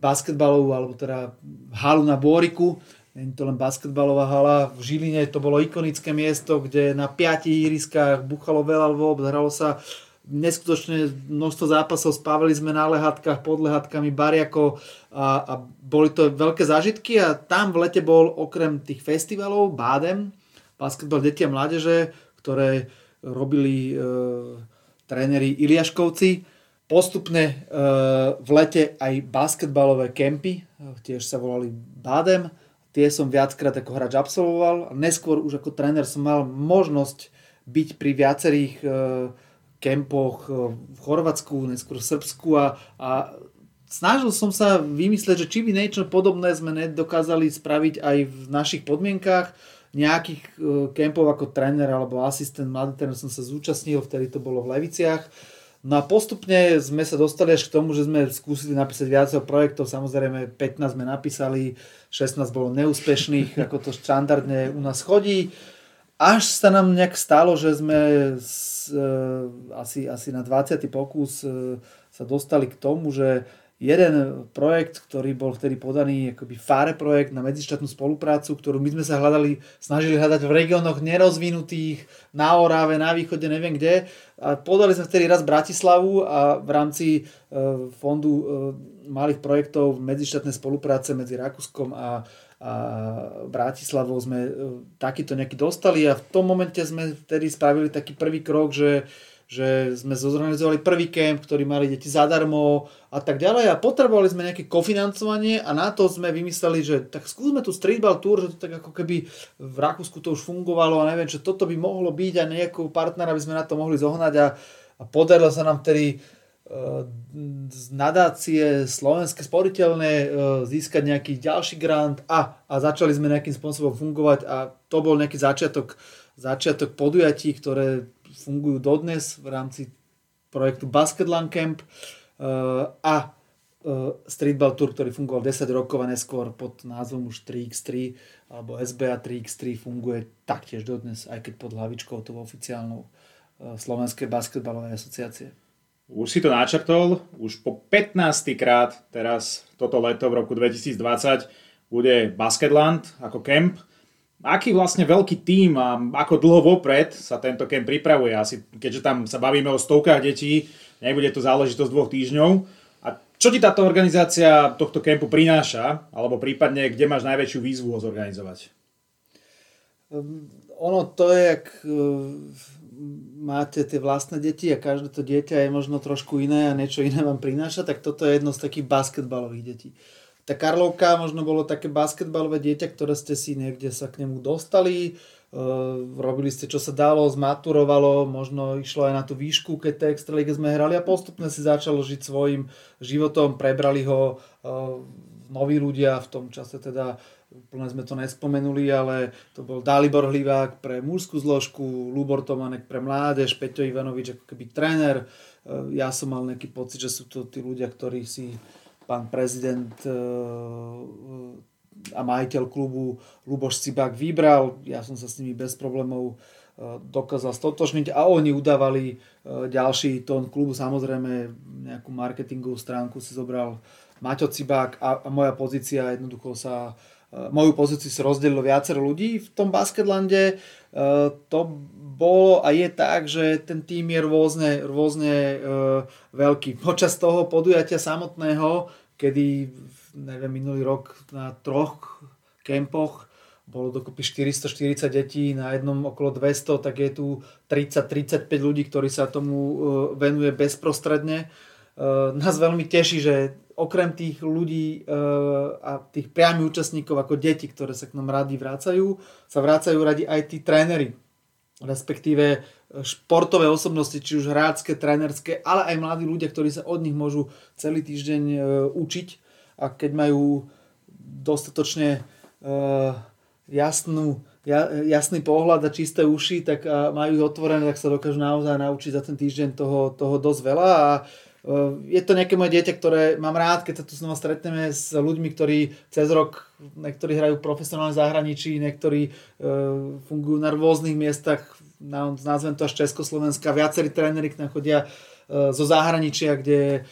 basketbalovú, alebo teda halu na Bôriku, nie to len basketbalová hala. V Žiline to bolo ikonické miesto, kde na piatich ihriskách buchalo veľa lvob, hralo sa neskutočne množstvo zápasov, spávali sme na lehátkach, pod lehátkami, bariako a, a boli to veľké zážitky a tam v lete bol okrem tých festivalov Bádem, basketbal deti a mládeže, ktoré robili e, tréneri Iliaškovci, postupne e, v lete aj basketbalové kempy, e, tiež sa volali Bádem, tie som viackrát ako hráč absolvoval. Neskôr už ako tréner som mal možnosť byť pri viacerých e, kempoch e, v Chorvátsku, neskôr v Srbsku a, a snažil som sa vymyslieť, že či by niečo podobné sme nedokázali spraviť aj v našich podmienkách. Nejakých e, kempov ako tréner alebo asistent, mladý tréner som sa zúčastnil, vtedy to bolo v Leviciach. No a postupne sme sa dostali až k tomu, že sme skúsili napísať viacero projektov, samozrejme 15 sme napísali, 16 bolo neúspešných, ako to štandardne u nás chodí. Až sa nám nejak stalo, že sme s, e, asi, asi na 20. pokus e, sa dostali k tomu, že jeden projekt, ktorý bol vtedy podaný, akoby FARE projekt na medzištátnu spoluprácu, ktorú my sme sa hľadali, snažili hľadať v regiónoch nerozvinutých, na Orave, na východe, neviem kde. A podali sme vtedy raz Bratislavu a v rámci e, fondu e, malých projektov medzištátnej spolupráce medzi Rakúskom a a Bratislavou sme e, takýto nejaký dostali a v tom momente sme vtedy spravili taký prvý krok, že, že sme zorganizovali prvý kemp, ktorý mali deti zadarmo a tak ďalej. A potrebovali sme nejaké kofinancovanie a na to sme vymysleli, že tak skúsme tu streetball tour, že to tak ako keby v Rakúsku to už fungovalo a neviem, že toto by mohlo byť a nejakú partnera by sme na to mohli zohnať a, a podarilo sa nám vtedy z nadácie Slovenské sporiteľné e, získať nejaký ďalší grant a, a začali sme nejakým spôsobom fungovať a to bol nejaký začiatok, začiatok podujatí, ktoré fungujú dodnes v rámci projektu Basketland Camp e, a e, Streetball Tour, ktorý fungoval 10 rokov a neskôr pod názvom už 3x3 alebo SBA 3x3 funguje taktiež dodnes, aj keď pod hlavičkou toho oficiálnou Slovenskej basketbalovej asociácie. Už si to načrtol, už po 15. krát teraz toto leto v roku 2020 bude Basketland ako kemp. Aký vlastne veľký tím a ako dlho vopred sa tento kemp pripravuje? Asi, keďže tam sa bavíme o stovkách detí, nebude to záležitosť dvoch týždňov. A čo ti táto organizácia tohto kempu prináša? Alebo prípadne, kde máš najväčšiu výzvu ho zorganizovať? Um, ono to je, jak uh máte tie vlastné deti a každé to dieťa je možno trošku iné a niečo iné vám prináša, tak toto je jedno z takých basketbalových detí. Tá Karlovka možno bolo také basketbalové dieťa, ktoré ste si niekde sa k nemu dostali, uh, robili ste čo sa dalo, zmaturovalo, možno išlo aj na tú výšku, keď tie extralíge sme hrali a postupne si začalo žiť svojim životom, prebrali ho uh, noví ľudia, v tom čase teda úplne sme to nespomenuli, ale to bol Dalibor Hlivák pre mužskú zložku, Lubor Tomanek pre mládež, Peťo Ivanovič ako keby tréner. E, ja som mal nejaký pocit, že sú to tí ľudia, ktorí si pán prezident e, a majiteľ klubu Luboš Cibák vybral. Ja som sa s nimi bez problémov e, dokázal stotožniť a oni udávali ďalší tón klubu. Samozrejme nejakú marketingovú stránku si zobral Maťo Cibák a, moja pozícia jednoducho sa moju pozíciu si rozdelilo viacero ľudí v tom basketlande. To bolo a je tak, že ten tým je rôzne, rôzne veľký. Počas toho podujatia samotného, kedy neviem, minulý rok na troch kempoch bolo dokopy 440 detí, na jednom okolo 200, tak je tu 30-35 ľudí, ktorí sa tomu venuje bezprostredne. Nás veľmi teší, že okrem tých ľudí a tých priamých účastníkov ako deti, ktoré sa k nám radi vrácajú, sa vrácajú radi aj tí tréneri, respektíve športové osobnosti, či už hráčske, trénerské, ale aj mladí ľudia, ktorí sa od nich môžu celý týždeň učiť a keď majú dostatočne jasnú jasný pohľad a čisté uši, tak majú ich otvorené, tak sa dokážu naozaj naučiť za ten týždeň toho, toho dosť veľa. A e, je to nejaké moje dieťa, ktoré mám rád, keď sa tu znova stretneme s ľuďmi, ktorí cez rok, niektorí hrajú profesionálne zahraničí, niektorí e, fungujú na rôznych miestach, nazvem to až Československa, viacerí tréneri k nám chodia e, zo zahraničia, kde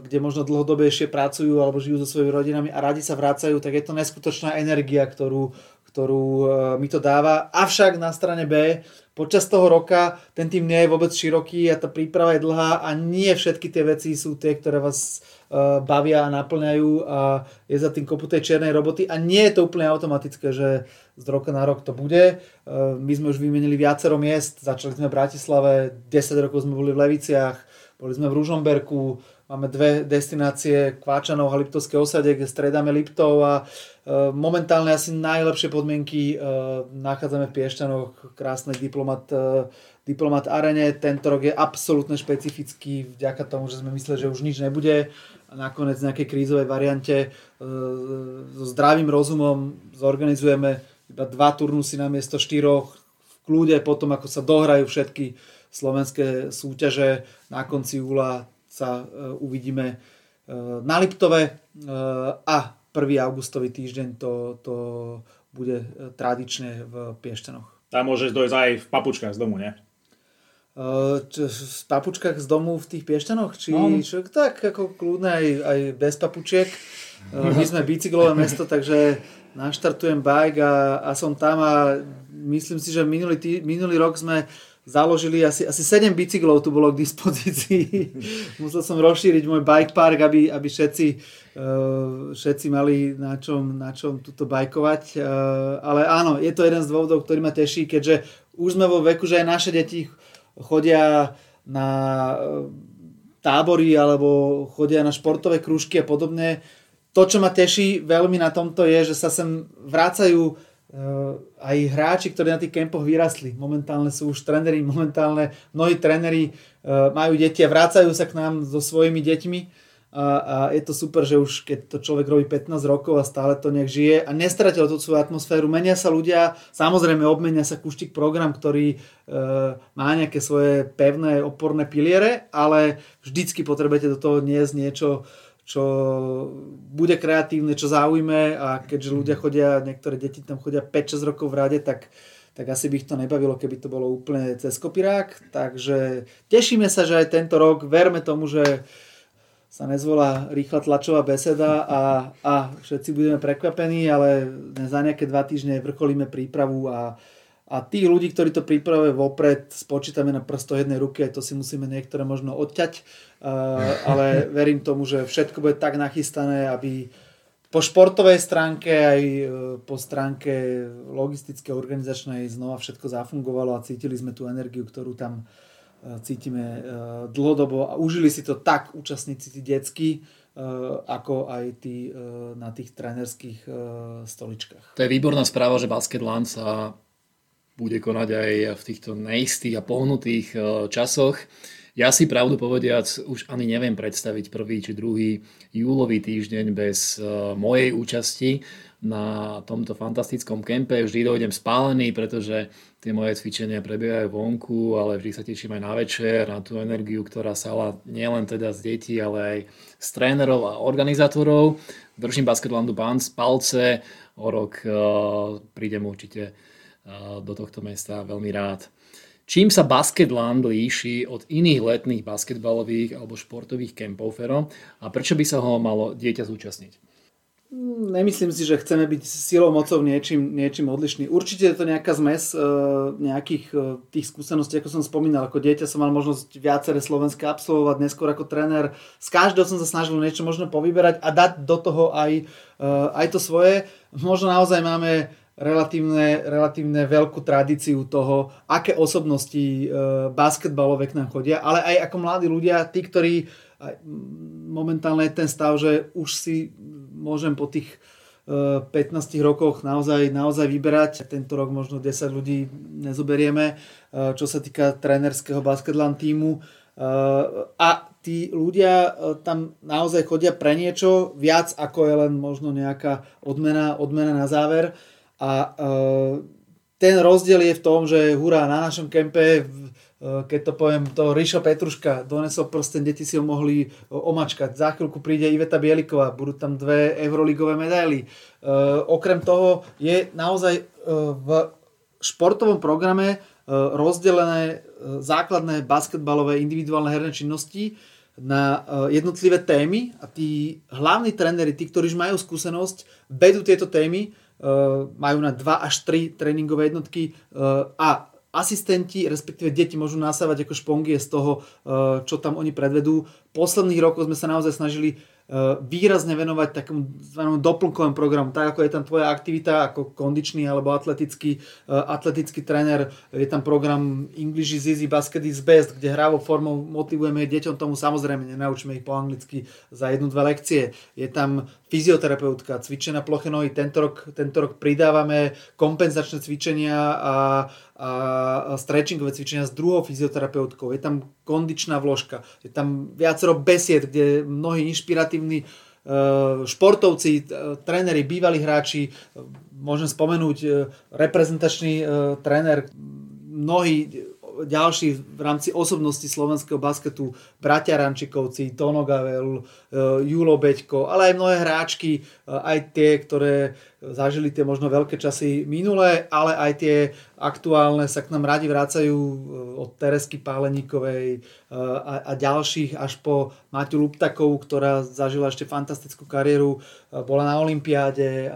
kde možno dlhodobejšie pracujú alebo žijú so svojimi rodinami a radi sa vracajú, tak je to neskutočná energia, ktorú, ktorú e, mi to dáva. Avšak na strane B počas toho roka ten tým nie je vôbec široký a tá príprava je dlhá a nie všetky tie veci sú tie, ktoré vás e, bavia a naplňajú a je za tým kopu tej čiernej roboty a nie je to úplne automatické, že z roka na rok to bude. E, my sme už vymenili viacero miest, začali sme v Bratislave, 10 rokov sme boli v Leviciach, boli sme v Ružomberku, Máme dve destinácie, Kváčanov a Liptovské osade, kde stredáme Liptov a e, momentálne asi najlepšie podmienky e, nachádzame v Piešťanoch, krásny diplomat, e, diplomat arene. Tento rok je absolútne špecifický vďaka tomu, že sme mysleli, že už nič nebude a nakoniec v nejakej krízovej variante so zdravým rozumom zorganizujeme iba dva turnusy na miesto štyroch v kľude potom, ako sa dohrajú všetky slovenské súťaže na konci júla sa e, uvidíme e, na Liptove e, a 1. augustový týždeň to, to bude tradične v Piešťanoch. Tam môžeš dojsť aj v papučkách z domu, nie? v papučkách z domu v tých Piešťanoch? Či, no. čo, tak ako kľudne aj, aj bez papučiek. My sme bicyklové mesto, takže naštartujem bike a, a som tam a myslím si, že minulý, tý, minulý rok sme založili asi, asi 7 bicyklov tu bolo k dispozícii. Musel som rozšíriť môj bike park, aby, aby všetci, uh, všetci mali na čom, na čom tuto bajkovať. Uh, ale áno, je to jeden z dôvodov, ktorý ma teší, keďže už sme vo veku, že aj naše deti chodia na uh, tábory alebo chodia na športové krúžky a podobne. To, čo ma teší veľmi na tomto je, že sa sem vrácajú Eh, aj hráči, ktorí na tých kempoch vyrastli. Momentálne sú už tréneri, momentálne mnohí tréneri eh, majú deti a vrácajú sa k nám so svojimi deťmi a, a je to super, že už keď to človek robí 15 rokov a stále to nejak žije a nestratil tú svoju atmosféru, menia sa ľudia, samozrejme obmenia sa kuštík program, ktorý e, má nejaké svoje pevné oporné piliere, ale vždycky potrebujete do toho niesť niečo, čo bude kreatívne, čo zaujme a keďže ľudia chodia, niektoré deti tam chodia 5-6 rokov v rade, tak, tak asi by ich to nebavilo, keby to bolo úplne cez kopirák. Takže tešíme sa, že aj tento rok, verme tomu, že sa nezvolá rýchla tlačová beseda a, a všetci budeme prekvapení, ale za nejaké dva týždne vrcholíme prípravu a, a tých ľudí, ktorí to pripravujú vopred, spočítame na prsto jednej ruky, aj to si musíme niektoré možno odťať, ale verím tomu, že všetko bude tak nachystané, aby po športovej stránke aj e, po stránke logistické, organizačnej znova všetko zafungovalo a cítili sme tú energiu, ktorú tam e, cítime dlhodobo a užili si to tak účastníci tí detsky, ako aj tí na tých trénerských stoličkách. To je výborná správa, že Basketland sa bude konať aj v týchto neistých a pohnutých e, časoch. Ja si pravdu povediac už ani neviem predstaviť prvý či druhý júlový týždeň bez e, mojej účasti na tomto fantastickom kempe. Vždy dojdem spálený, pretože tie moje cvičenia prebiehajú vonku, ale vždy sa teším aj na večer, na tú energiu, ktorá sala nielen teda z detí, ale aj z trénerov a organizátorov. Držím Basketlandu palce, o rok e, prídem určite do tohto mesta veľmi rád. Čím sa Basketland líši od iných letných basketbalových alebo športových kempov, Fero? A prečo by sa ho malo dieťa zúčastniť? Nemyslím si, že chceme byť silou mocou niečím, niečím odlišný. Určite je to nejaká zmes e, nejakých e, tých skúseností, ako som spomínal. Ako dieťa som mal možnosť viaceré slovenské absolvovať, neskôr ako tréner. Z každého som sa snažil niečo možno povyberať a dať do toho aj, e, aj to svoje. Možno naozaj máme relatívne, relatívne veľkú tradíciu toho, aké osobnosti e, basketbalové k nám chodia, ale aj ako mladí ľudia, tí, ktorí a momentálne je ten stav, že už si môžem po tých 15 rokoch naozaj, naozaj vyberať. Tento rok možno 10 ľudí nezoberieme, čo sa týka trénerského basketlan týmu. A tí ľudia tam naozaj chodia pre niečo viac, ako je len možno nejaká odmena, odmena na záver. A ten rozdiel je v tom, že hurá, na našom kempe, keď to poviem, to Ríšo Petruška donesol prsten, deti si ho mohli omačkať. Za chvíľku príde Iveta Bieliková, budú tam dve euroligové medaily. Okrem toho je naozaj v športovom programe rozdelené základné basketbalové individuálne herné činnosti na jednotlivé témy a tí hlavní tréneri, tí, ktorí už majú skúsenosť, vedú tieto témy majú na 2 až 3 tréningové jednotky eh, a asistenti, respektíve deti môžu nasávať ako špongie z toho, eh, čo tam oni predvedú. Posledných rokov sme sa naozaj snažili výrazne venovať takému doplnkovému programu, tak ako je tam tvoja aktivita ako kondičný alebo atletický, atletický tréner, je tam program English is easy, basket is best, kde hrávou formou motivujeme deťom tomu, samozrejme nenaučíme ich po anglicky za jednu, dve lekcie. Je tam fyzioterapeutka, cvičená ploché nohy. Tento rok, tento rok pridávame kompenzačné cvičenia a, a stretchingové cvičenia s druhou fyzioterapeutkou. Je tam kondičná vložka, je tam viacero besied, kde mnohí inšpiratívni e, športovci, e, tréneri, bývalí hráči, e, môžem spomenúť reprezentačný tréner, mnohí ďalší v rámci osobnosti slovenského basketu, bratia Rančikovci, Tono Gavel, Julo Beďko, ale aj mnohé hráčky, aj tie, ktoré zažili tie možno veľké časy minulé, ale aj tie aktuálne sa k nám radi vracajú e, od Teresky Páleníkovej e, a, a ďalších až po Maťu Luptakovú, ktorá zažila ešte fantastickú kariéru, e, bola na Olympiáde,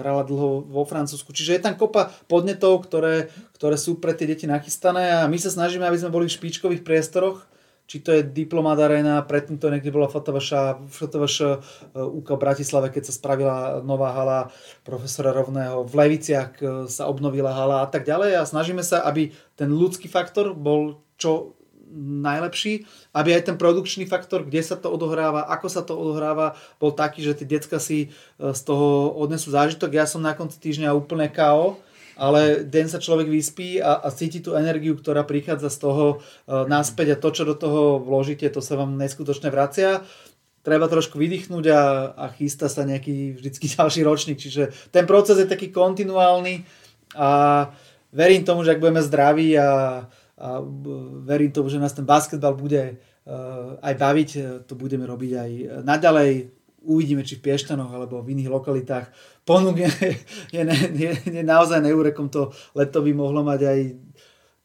hrala dlho vo Francúzsku. Čiže je tam kopa podnetov, ktoré, ktoré sú pre tie deti nachystané a my sa snažíme, aby sme boli v špičkových priestoroch, či to je Diplomat Arena, predtým to niekde bola FTVŠ, FTVŠ UK v Bratislave, keď sa spravila nová hala profesora Rovného, v Leviciach e, sa obnovila hala a tak ďalej a snažíme sa, aby ten ľudský faktor bol čo najlepší, aby aj ten produkčný faktor, kde sa to odohráva, ako sa to odohráva, bol taký, že tie decka si e, z toho odnesú zážitok. Ja som na konci týždňa úplne KO, ale deň sa človek vyspí a, a cíti tú energiu, ktorá prichádza z toho uh, naspäť a to, čo do toho vložíte, to sa vám neskutočne vracia treba trošku vydýchnuť a, a chystá sa nejaký vždycky ďalší ročník. Čiže ten proces je taký kontinuálny a verím tomu, že ak budeme zdraví a, a verím tomu, že nás ten basketbal bude uh, aj baviť, to budeme robiť aj naďalej uvidíme, či v Piešťanoch alebo v iných lokalitách. Ponúk je, je, je, je naozaj neurekom, to leto by mohlo mať aj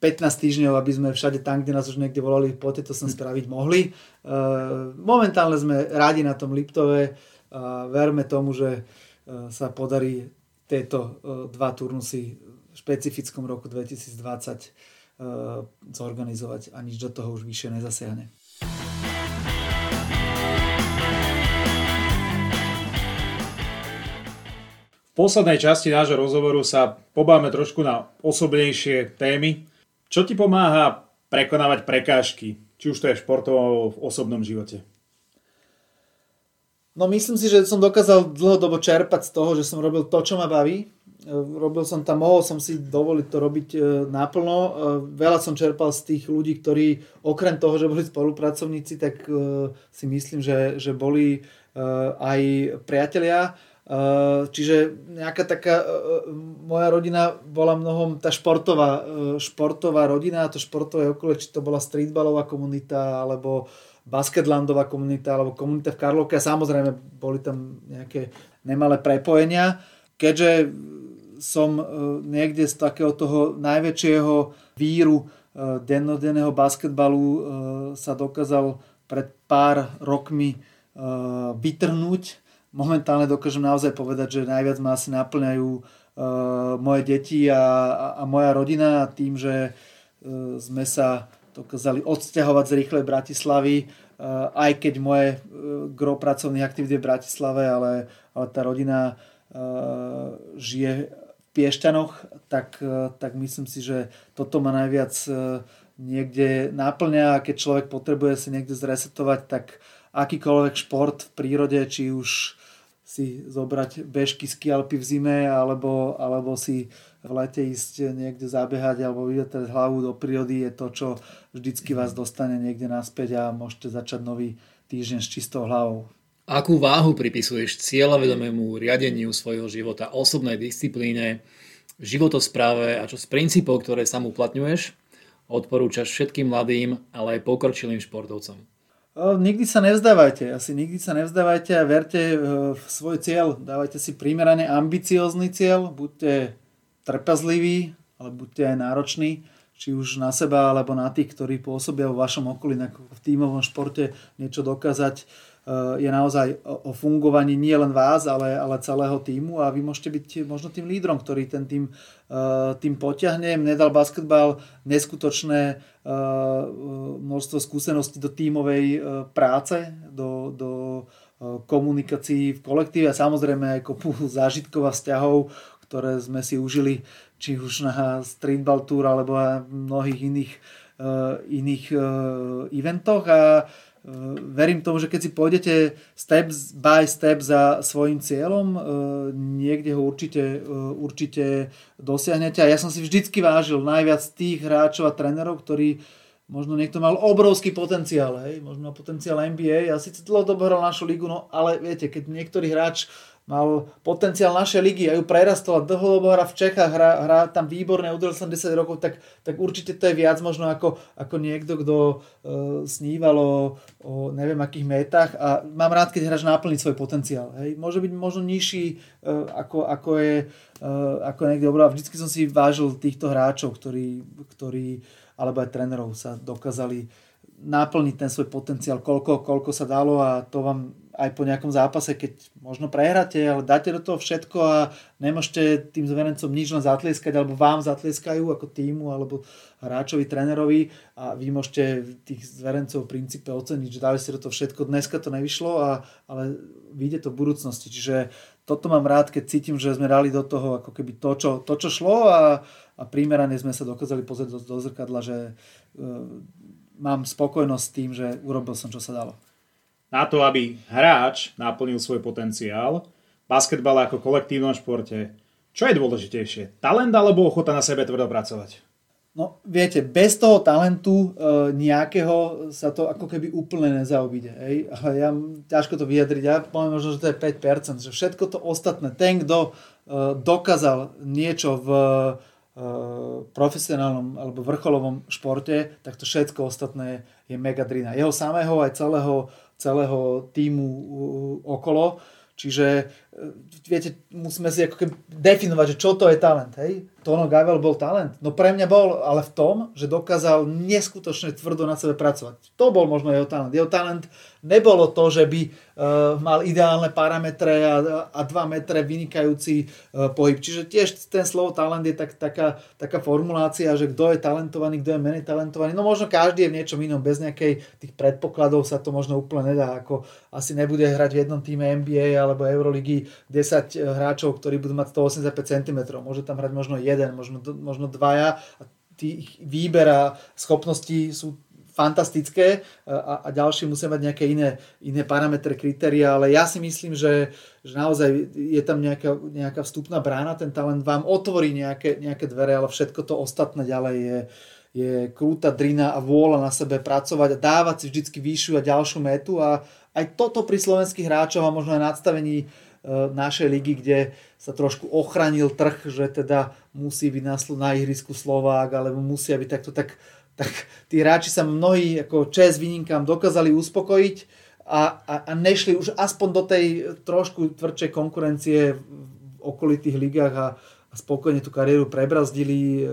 15 týždňov, aby sme všade tam, kde nás už niekde volali, poďte to sem spraviť mohli. Uh, momentálne sme rádi na tom Liptove verme tomu, že uh, sa podarí tieto uh, dva turnusy v špecifickom roku 2020 zorganizovať a nič do toho už vyššie nezasiahne. Poslednej časti nášho rozhovoru sa pobáme trošku na osobnejšie témy. Čo ti pomáha prekonávať prekážky, či už to je športovo v osobnom živote? No myslím si, že som dokázal dlhodobo čerpať z toho, že som robil to, čo ma baví. Robil som tam, mohol som si dovoliť to robiť e, naplno. E, veľa som čerpal z tých ľudí, ktorí okrem toho, že boli spolupracovníci, tak e, si myslím, že, že boli aj priatelia čiže nejaká taká, eh, eh, moja rodina bola mnohom tá športová, športová rodina, to športové okolie, či to bola streetballová komunita, alebo basketlandová komunita, alebo komunita v Karlovke a samozrejme boli tam nejaké nemalé prepojenia. Keďže som niekde z takého toho najväčšieho víru dennodenného basketbalu sa dokázal pred pár rokmi vytrhnúť momentálne dokážem naozaj povedať, že najviac ma asi naplňajú uh, moje deti a, a, a moja rodina tým, že uh, sme sa dokázali odsťahovať z rýchlej Bratislavy, uh, aj keď moje uh, gro pracovných aktivít je v Bratislave, ale, ale tá rodina uh, žije v Piešťanoch, tak, uh, tak myslím si, že toto ma najviac uh, niekde naplňa a keď človek potrebuje si niekde zresetovať, tak akýkoľvek šport v prírode, či už si zobrať bežky z Kialpy v zime, alebo, alebo si v lete ísť niekde zabehať alebo vyvetrať hlavu do prírody je to, čo vždycky vás dostane niekde naspäť a môžete začať nový týždeň s čistou hlavou. Akú váhu pripisuješ cieľavedomému riadeniu svojho života, osobnej disciplíne, životospráve a čo z princípov, ktoré sa uplatňuješ, odporúčaš všetkým mladým, ale aj pokročilým športovcom? Nikdy sa nevzdávajte, asi nikdy sa nevzdávajte a verte v svoj cieľ. Dávajte si primerane ambiciózny cieľ, buďte trpezliví, ale buďte aj nároční, či už na seba, alebo na tých, ktorí pôsobia vo vašom okolí, v tímovom športe niečo dokázať je naozaj o fungovaní nie len vás, ale, ale celého týmu a vy môžete byť možno tým lídrom, ktorý ten tým, tým potiahne. Mne dal basketbal neskutočné množstvo skúseností do tímovej práce, do, do komunikácií v kolektíve a samozrejme aj kopu zážitkov a vzťahov, ktoré sme si užili či už na streetball tour alebo na mnohých iných, iných eventoch a verím tomu, že keď si pôjdete step by step za svojim cieľom, e, niekde ho určite, e, určite dosiahnete. A ja som si vždycky vážil najviac tých hráčov a trénerov, ktorí možno niekto mal obrovský potenciál, hej, možno potenciál NBA, ja síce dlhodobo hral našu ligu, no ale viete, keď niektorý hráč mal potenciál našej ligy a ju prerastol a dlhodobo hra v Čechách, hrá, hrá tam výborne, udržal som 10 rokov, tak, tak určite to je viac možno ako, ako niekto, kto uh, sníval o, o neviem akých metách a mám rád, keď hráč naplniť svoj potenciál. Hej. Môže byť možno nižší uh, ako, ako je uh, ako niekto dobrá. Vždycky som si vážil týchto hráčov, ktorí, ktorí alebo aj trénerov sa dokázali naplniť ten svoj potenciál, koľko, koľko sa dalo a to vám aj po nejakom zápase, keď možno prehráte, ale dáte do toho všetko a nemôžete tým zverencom nič len zatlieskať, alebo vám zatlieskajú ako týmu, alebo hráčovi, trénerovi a vy môžete tých zverencov v princípe oceniť, že dali ste do toho všetko. Dneska to nevyšlo, a, ale vyjde to v budúcnosti. Čiže toto mám rád, keď cítim, že sme dali do toho ako keby to, čo, to, čo šlo a, a primerane sme sa dokázali pozrieť do, do zrkadla, že uh, mám spokojnosť s tým, že urobil som, čo sa dalo na to, aby hráč naplnil svoj potenciál, basketbal ako kolektívnom športe, čo je dôležitejšie? Talent alebo ochota na sebe tvrdo pracovať? No viete, bez toho talentu e, nejakého sa to ako keby úplne nezaobíde. Hej? Ale ja ťažko to vyjadriť, ja poviem možno, že to je 5%, že všetko to ostatné, ten, kto e, dokázal niečo v e, profesionálnom alebo vrcholovom športe, tak to všetko ostatné je mega drina. Jeho samého aj celého celého týmu okolo. Čiže, viete, musíme si ako keby definovať, že čo to je talent. Hej? Tono Gavel bol talent? No pre mňa bol, ale v tom, že dokázal neskutočne tvrdo na sebe pracovať. To bol možno jeho talent. Jeho talent nebolo to, že by uh, mal ideálne parametre a, a 2 metre vynikajúci uh, pohyb. Čiže tiež ten slovo talent je tak, taká, taká formulácia, že kto je talentovaný, kto je menej talentovaný. No možno každý je v niečom inom. Bez nejakej tých predpokladov sa to možno úplne nedá. Ako asi nebude hrať v jednom týme NBA alebo Euroligy 10 hráčov, ktorí budú mať 185 cm. Môže tam hrať možno jeden možno, možno dvaja. A tých výber a schopností sú fantastické a, a ďalší musia mať nejaké iné, iné parametre, kritéria, ale ja si myslím, že, že naozaj je tam nejaká, nejaká vstupná brána, ten talent vám otvorí nejaké, nejaké dvere, ale všetko to ostatné ďalej je, je krúta drina a vôľa na sebe pracovať a dávať si vždy vyššiu a ďalšiu metu a aj toto pri slovenských hráčoch a možno aj nadstavení našej ligy, kde sa trošku ochránil trh, že teda musí byť na, na ihrisku Slovák, alebo musia byť takto, tak, tak tí hráči sa mnohí ako čes výnimkám dokázali uspokojiť a, a, a nešli už aspoň do tej trošku tvrdšej konkurencie v okolitých ligách a, a spokojne tú kariéru prebrazdili e,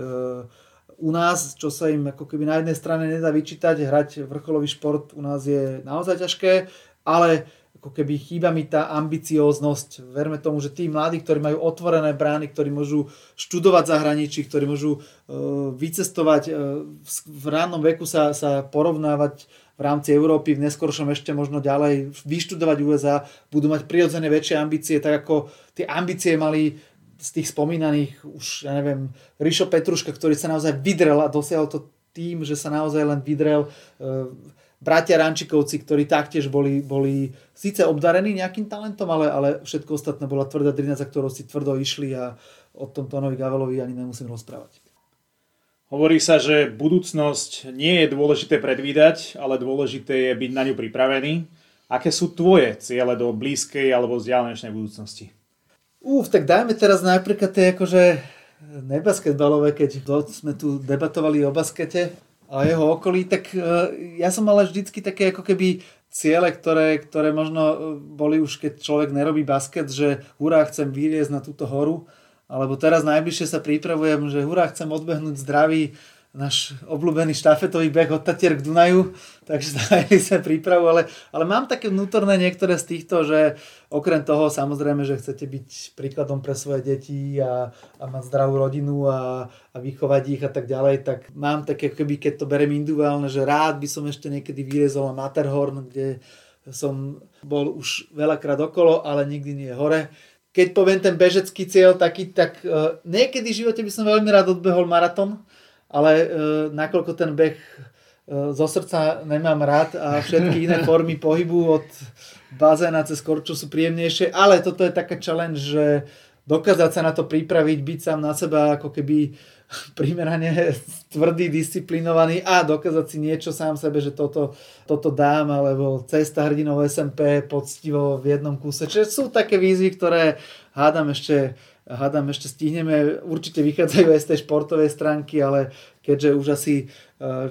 u nás, čo sa im ako keby na jednej strane nedá vyčítať, hrať vrcholový šport u nás je naozaj ťažké, ale ako keby chýba mi tá ambicióznosť. Verme tomu, že tí mladí, ktorí majú otvorené brány, ktorí môžu študovať zahraničí, ktorí môžu uh, vycestovať, uh, v rannom veku sa, sa porovnávať v rámci Európy, v neskoršom ešte možno ďalej vyštudovať USA, budú mať prirodzené väčšie ambície, tak ako tie ambície mali z tých spomínaných už, ja neviem, Rišo Petruška, ktorý sa naozaj vydrel a dosiahol to tým, že sa naozaj len vydrel bratia Rančikovci, ktorí taktiež boli, boli síce obdarení nejakým talentom, ale, ale všetko ostatné bola tvrdá drina, za ktorou si tvrdo išli a o tom Tónovi Gavelovi ani nemusím rozprávať. Hovorí sa, že budúcnosť nie je dôležité predvídať, ale dôležité je byť na ňu pripravený. Aké sú tvoje ciele do blízkej alebo vzdialenejšej budúcnosti? Uf, tak dajme teraz napríklad tie akože nebasketbalové, keď sme tu debatovali o baskete a jeho okolí, tak e, ja som mal vždycky také ako keby ciele, ktoré, ktoré možno e, boli už keď človek nerobí basket, že hurá chcem vyliezť na túto horu, alebo teraz najbližšie sa pripravujem, že hurá chcem odbehnúť zdravý náš obľúbený štafetový beh od Tatier k Dunaju, takže zahájili sme prípravu, ale, ale mám také vnútorné niektoré z týchto, že okrem toho samozrejme, že chcete byť príkladom pre svoje deti a, a mať zdravú rodinu a, a vychovať ich a tak ďalej, tak mám také, keby keď to berem individuálne, že rád by som ešte niekedy vyriezol na Matterhorn, kde som bol už veľakrát okolo, ale nikdy nie hore. Keď poviem ten bežecký cieľ taký, tak uh, niekedy v živote by som veľmi rád odbehol maratón, ale e, nakoľko ten beh e, zo srdca nemám rád a všetky iné formy pohybu od bazéna cez korču sú príjemnejšie, ale toto je taká challenge, že dokázať sa na to pripraviť, byť sám na seba ako keby primerane tvrdý, disciplinovaný a dokázať si niečo sám sebe, že toto, toto dám, alebo cesta hrdinov SMP poctivo v jednom kuse. Čiže sú také výzvy, ktoré hádam ešte hádam ešte stihneme. Určite vychádzajú aj z tej športovej stránky, ale keďže už asi e,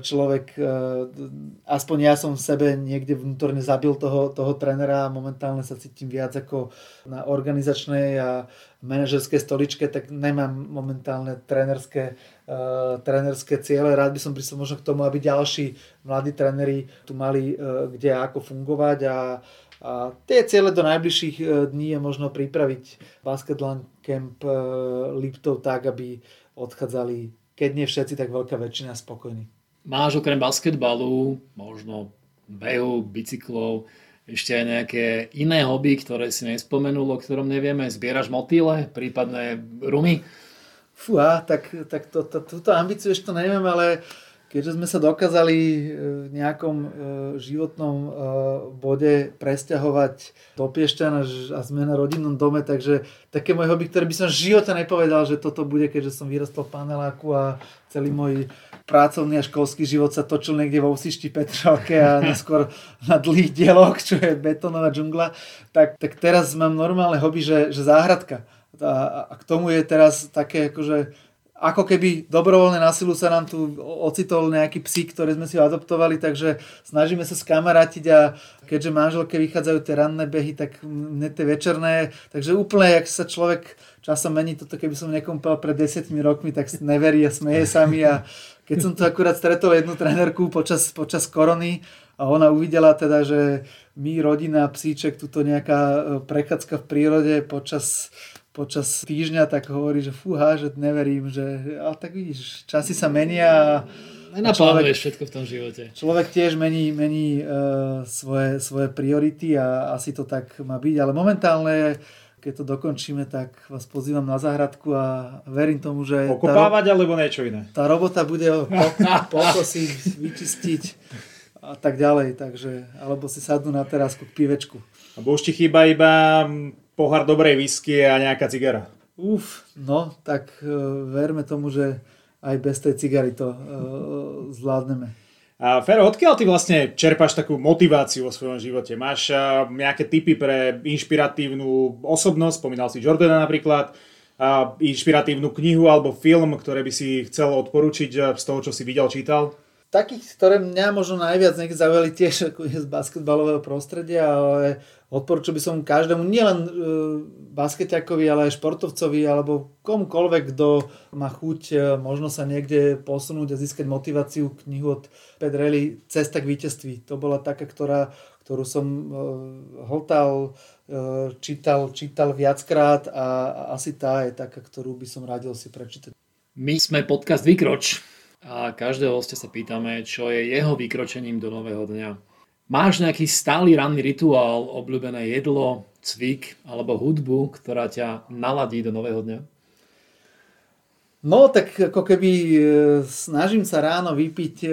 človek, e, aspoň ja som v sebe niekde vnútorne zabil toho, toho trenera a momentálne sa cítim viac ako na organizačnej a manažerskej stoličke, tak nemám momentálne trenerské, uh, trenerské ciele. Rád by som prišiel možno k tomu, aby ďalší mladí tréneri tu mali uh, kde ako fungovať a a tie ciele do najbližších e, dní je možno pripraviť Basketland Camp e, Liptov tak, aby odchádzali, keď nie všetci, tak veľká väčšina spokojní. Máš okrem basketbalu, možno behu, bicyklov, ešte aj nejaké iné hobby, ktoré si nespomenul, o ktorom nevieme? Zbieraš motýle, prípadne rumy? Fúha, tak, tak to, to, túto ambíciu ešte neviem, ale uh, keďže sme sa dokázali e, v nejakom e, životnom e, bode presťahovať do Piešťana a sme na rodinnom dome, takže také moje hobby, ktoré by som v živote nepovedal, že toto bude, keďže som vyrastol v paneláku a celý môj pracovný a školský život sa točil niekde vo Usišti Petržalke a neskôr na dlhých dieloch, čo je betónová džungla, tak, tak teraz mám normálne hobby, že, že záhradka. A, a k tomu je teraz také akože ako keby dobrovoľne na silu sa nám tu ocitol nejaký psík, ktorý sme si adoptovali, takže snažíme sa skamarátiť a keďže manželke vychádzajú tie ranné behy, tak mne tie večerné, takže úplne, jak sa človek časom mení, toto keby som niekomu povedal pred desiatimi rokmi, tak neverí a smeje sa mi. A keď som tu akurát stretol jednu trénerku počas, počas korony a ona uvidela teda, že my, rodina, psíček, tuto nejaká e, prechádzka v prírode počas počas týždňa, tak hovorí, že fúha, že neverím, že ale tak vidíš, časy sa menia a človek, všetko v tom živote. Človek tiež mení, mení uh, svoje, svoje priority a asi to tak má byť, ale momentálne keď to dokončíme, tak vás pozývam na záhradku a verím tomu, že... Okopávať tá, alebo niečo iné? Tá robota bude pokosiť, vyčistiť a tak ďalej, takže, alebo si sadnú na terasku k pivečku. A už ti chýba iba pohár dobrej whisky a nejaká cigara. Uf, no, tak uh, verme tomu, že aj bez tej cigary to uh, zvládneme. A Fero, odkiaľ ty vlastne čerpáš takú motiváciu vo svojom živote? Máš uh, nejaké tipy pre inšpiratívnu osobnosť? Spomínal si Jordana napríklad. Uh, inšpiratívnu knihu alebo film, ktoré by si chcel odporučiť z toho, čo si videl, čítal? Takých, ktoré mňa možno najviac niekde zaujali tiež ako je z basketbalového prostredia, ale Odporúčil by som každému, nielen e, basketiakovi, ale aj športovcovi alebo komukoľvek, kto má chuť e, možno sa niekde posunúť a získať motiváciu knihu od Pedrelli Cesta k víťazství. To bola taká, ktorá, ktorú som e, hltal, e, čítal, čítal viackrát a, a asi tá je taká, ktorú by som radil si prečítať. My sme podcast Vykroč a každého hostia sa pýtame, čo je jeho vykročením do nového dňa. Máš nejaký stály ranný rituál, obľúbené jedlo, cvik alebo hudbu, ktorá ťa naladí do nového dňa? No, tak ako keby e, snažím sa ráno vypiť e,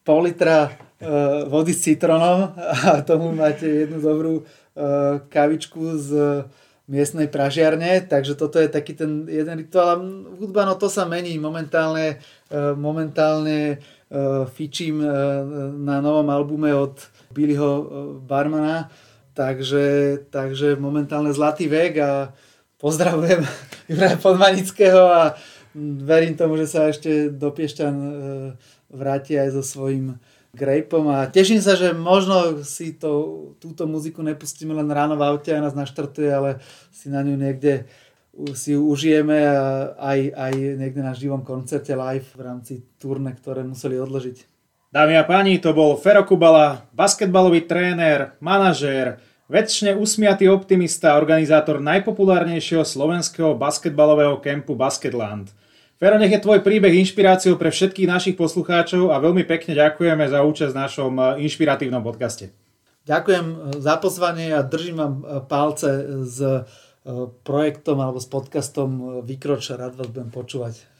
pol litra e, vody s citrónom a tomu máte jednu dobrú kavičku z miestnej pražiarne, takže toto je taký ten jeden rituál. Hudba, no to sa mení momentálne, momentálne fičím na novom albume od Billyho Barmana, takže, takže momentálne zlatý vek a pozdravujem Juraja Podmanického a verím tomu, že sa ešte do Piešťan e, vráti aj so svojím grejpom a teším sa, že možno si to, túto muziku nepustíme len ráno v aute a nás naštartuje, ale si na ňu niekde si ju užijeme aj, aj niekde na živom koncerte live v rámci turne, ktoré museli odložiť. Dámy a páni, to bol Fero Kubala, basketbalový tréner, manažér, Väčšine usmiatý optimista a organizátor najpopulárnejšieho slovenského basketbalového kempu Basketland. Fero, nech je tvoj príbeh inšpiráciou pre všetkých našich poslucháčov a veľmi pekne ďakujeme za účasť v našom eh, inšpiratívnom podcaste. Ďakujem eh, za pozvanie a držím vám eh, palce s projektom alebo s podcastom Vykroč. Rád vás budem počúvať.